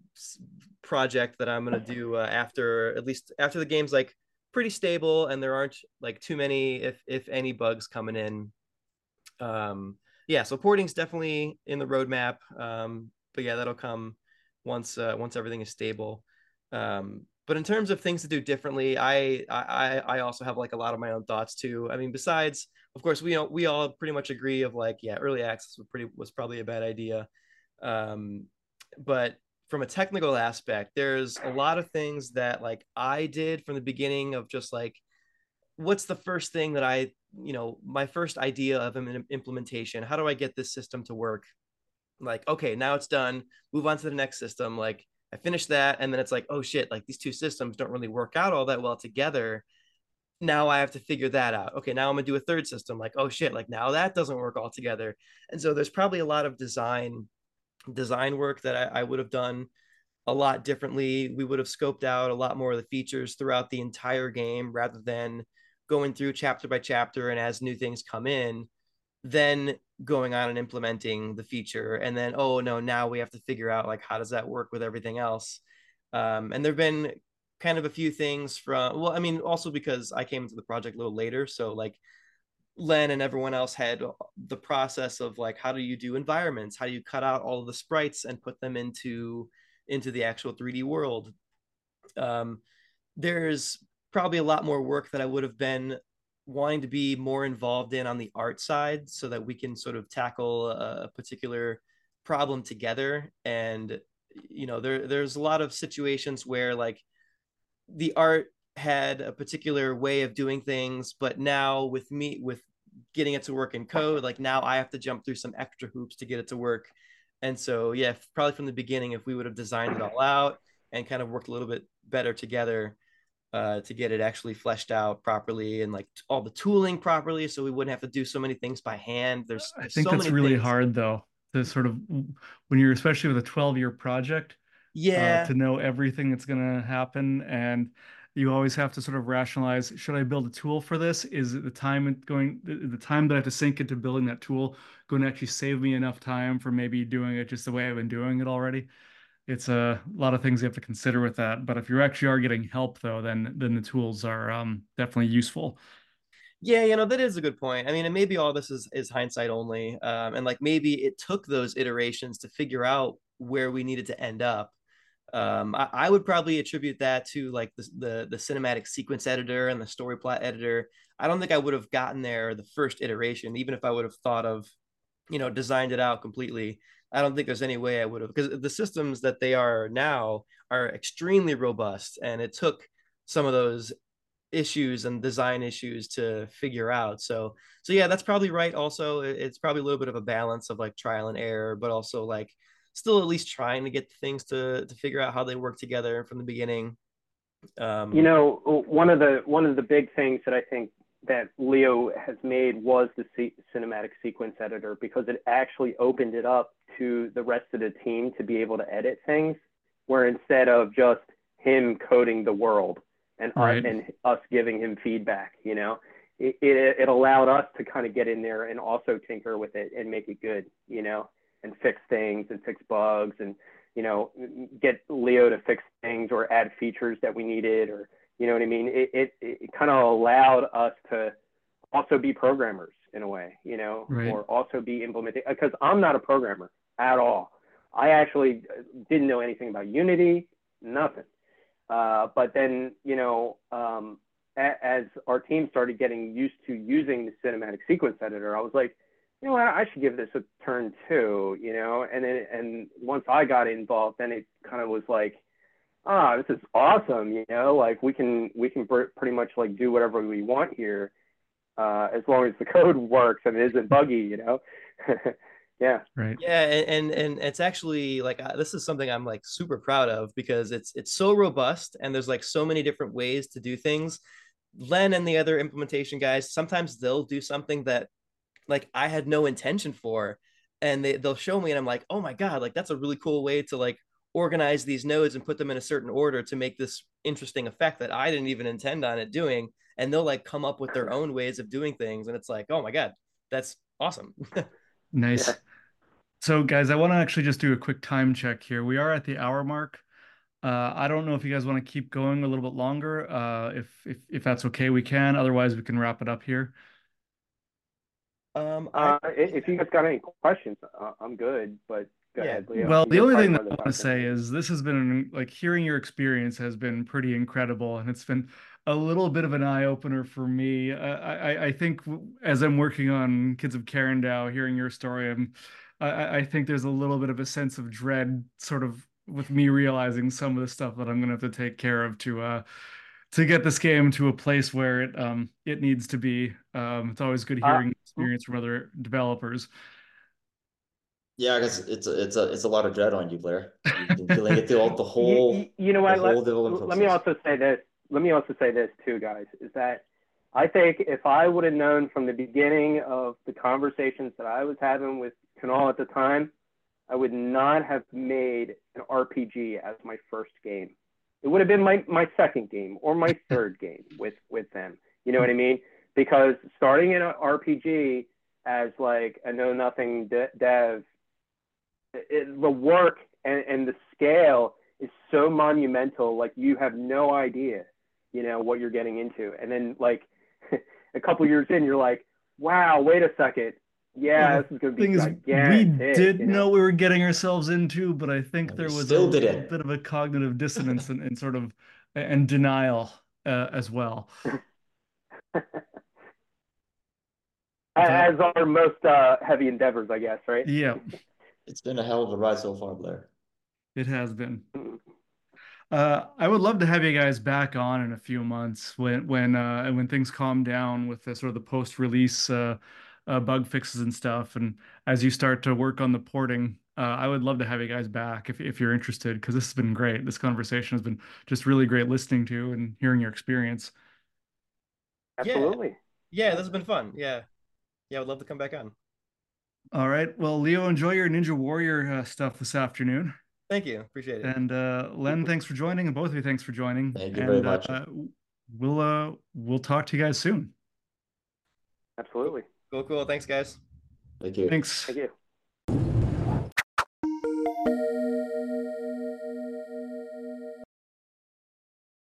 project that I'm gonna do uh, after at least after the game's like pretty stable and there aren't like too many if if any bugs coming in. Um, yeah, so porting's definitely in the roadmap. Um, but yeah, that'll come once uh, once everything is stable. Um, but in terms of things to do differently, I, I I also have like a lot of my own thoughts too. I mean, besides, of course, we we all pretty much agree of like, yeah, early access was pretty was probably a bad idea. Um, but from a technical aspect, there's a lot of things that like I did from the beginning of just like, what's the first thing that I you know my first idea of an implementation how do i get this system to work? Like okay now it's done move on to the next system like i finished that and then it's like oh shit like these two systems don't really work out all that well together. Now i have to figure that out. Okay now i'm gonna do a third system like oh shit like now that doesn't work all together. And so there's probably a lot of design design work that I, I would have done a lot differently. We would have scoped out a lot more of the features throughout the entire game rather than going through chapter by chapter and as new things come in then going on and implementing the feature. And then oh no now we have to figure out like how does that work with everything else? Um, and there have been kind of a few things from well i mean also because i came into the project a little later so like len and everyone else had the process of like how do you do environments? How do you cut out all the sprites and put them into into the actual 3d world? Um, there's probably a lot more work that I would have been wanting to be more involved in on the art side so that we can sort of tackle a particular problem together. And you know there there's a lot of situations where like the art had a particular way of doing things but now with me with getting it to work in code like now I have to jump through some extra hoops to get it to work. And so yeah probably from the beginning if we would have designed it all out and kind of worked a little bit better together uh, to get it actually fleshed out properly and like all the tooling properly, so we wouldn't have to do so many things by hand. There's, I think so that's really things. hard though to sort of when you're especially with a 12 year project Yeah, uh, to know everything that's going to happen and you always have to sort of rationalize should i build a tool for this is the time going the, the time that i have to sink into building that tool going to actually save me enough time for maybe doing it just the way i've been doing it already it's a lot of things you have to consider with that but if you actually are getting help though then then the tools are um, definitely useful yeah, you know that is a good point. I mean, and maybe all this is is hindsight only, um, and like maybe it took those iterations to figure out where we needed to end up. Um, I, I would probably attribute that to like the, the the cinematic sequence editor and the story plot editor. I don't think I would have gotten there the first iteration, even if I would have thought of, you know, designed it out completely. I don't think there's any way I would have because the systems that they are now are extremely robust, and it took some of those issues and design issues to figure out. So so yeah, that's probably right. Also, it's probably a little bit of a balance of like trial and error, but also like still at least trying to get things to to figure out how they work together from the beginning. Um, you know, one of the one of the big things that I think that Leo has made was the C- cinematic sequence editor because it actually opened it up to the rest of the team to be able to edit things, where instead of just him coding the world and right. us, and us giving him feedback, you know, it, it, it allowed us to kind of get in there and also tinker with it and make it good, you know, and fix things and fix bugs and you know get Leo to fix things or add features that we needed or you know what I mean. It it, it kind of allowed us to also be programmers in a way, you know, right. or also be implementing because I'm not a programmer at all. I actually didn't know anything about Unity, nothing. Uh, but then, you know, um, a- as our team started getting used to using the cinematic sequence editor, I was like, you know what, I should give this a turn too, you know. And then, and once I got involved, then it kind of was like, ah, oh, this is awesome, you know. Like we can we can pr- pretty much like do whatever we want here, uh, as long as the code works and it isn't buggy, you know. yeah right yeah and, and and it's actually like uh, this is something i'm like super proud of because it's it's so robust and there's like so many different ways to do things len and the other implementation guys sometimes they'll do something that like i had no intention for and they, they'll show me and i'm like oh my god like that's a really cool way to like organize these nodes and put them in a certain order to make this interesting effect that i didn't even intend on it doing and they'll like come up with their own ways of doing things and it's like oh my god that's awesome nice yeah. So, guys, I want to actually just do a quick time check here. We are at the hour mark. Uh, I don't know if you guys want to keep going a little bit longer. Uh, if if if that's okay, we can. Otherwise, we can wrap it up here. Um, uh, if you guys got any questions, uh, I'm good. But go yeah. ahead, Leo. Well, the only thing that I want to say is this has been like hearing your experience has been pretty incredible, and it's been a little bit of an eye opener for me. I, I, I think as I'm working on Kids of Karendow, hearing your story, I'm I, I think there's a little bit of a sense of dread, sort of with me realizing some of the stuff that I'm gonna have to take care of to uh to get this game to a place where it um it needs to be. Um, it's always good uh, hearing uh, experience from other developers. Yeah, because it's a, it's a it's a lot of dread on you, Blair. You've been feeling it throughout the whole. You, you know what? Let, let me also say this. Let me also say this too, guys. Is that I think if I would have known from the beginning of the conversations that I was having with Kunal at the time, I would not have made an RPG as my first game. It would have been my, my second game or my third game with, with them. You know what I mean? Because starting in an RPG as like a know nothing de- dev, it, the work and, and the scale is so monumental. Like you have no idea, you know, what you're getting into. And then like a couple years in, you're like, wow, wait a second yeah, well, this is going to be gigantic. we did you know? know? we were getting ourselves into, but I think there was a bit of a cognitive dissonance and, and, sort of and denial uh, as well. as are most uh, heavy endeavors, I guess, right? Yeah. It's been a hell of a ride so far, Blair. It has been. Uh, I would love to have you guys back on in a few months when when uh, when things calm down with the sort of the post release uh, uh, bug fixes and stuff. And as you start to work on the porting, uh, I would love to have you guys back if, if you're interested, because this has been great. This conversation has been just really great listening to and hearing your experience. Absolutely. Yeah, yeah this has been fun. Yeah. Yeah, I would love to come back on. All right. Well, Leo, enjoy your Ninja Warrior uh, stuff this afternoon. Thank you. Appreciate it. And uh, Len, thanks for joining, and both of you, thanks for joining. Thank you and, very much. Uh, we'll uh, we'll talk to you guys soon. Absolutely. Cool, cool. Thanks, guys. Thank you. Thanks. Thank you.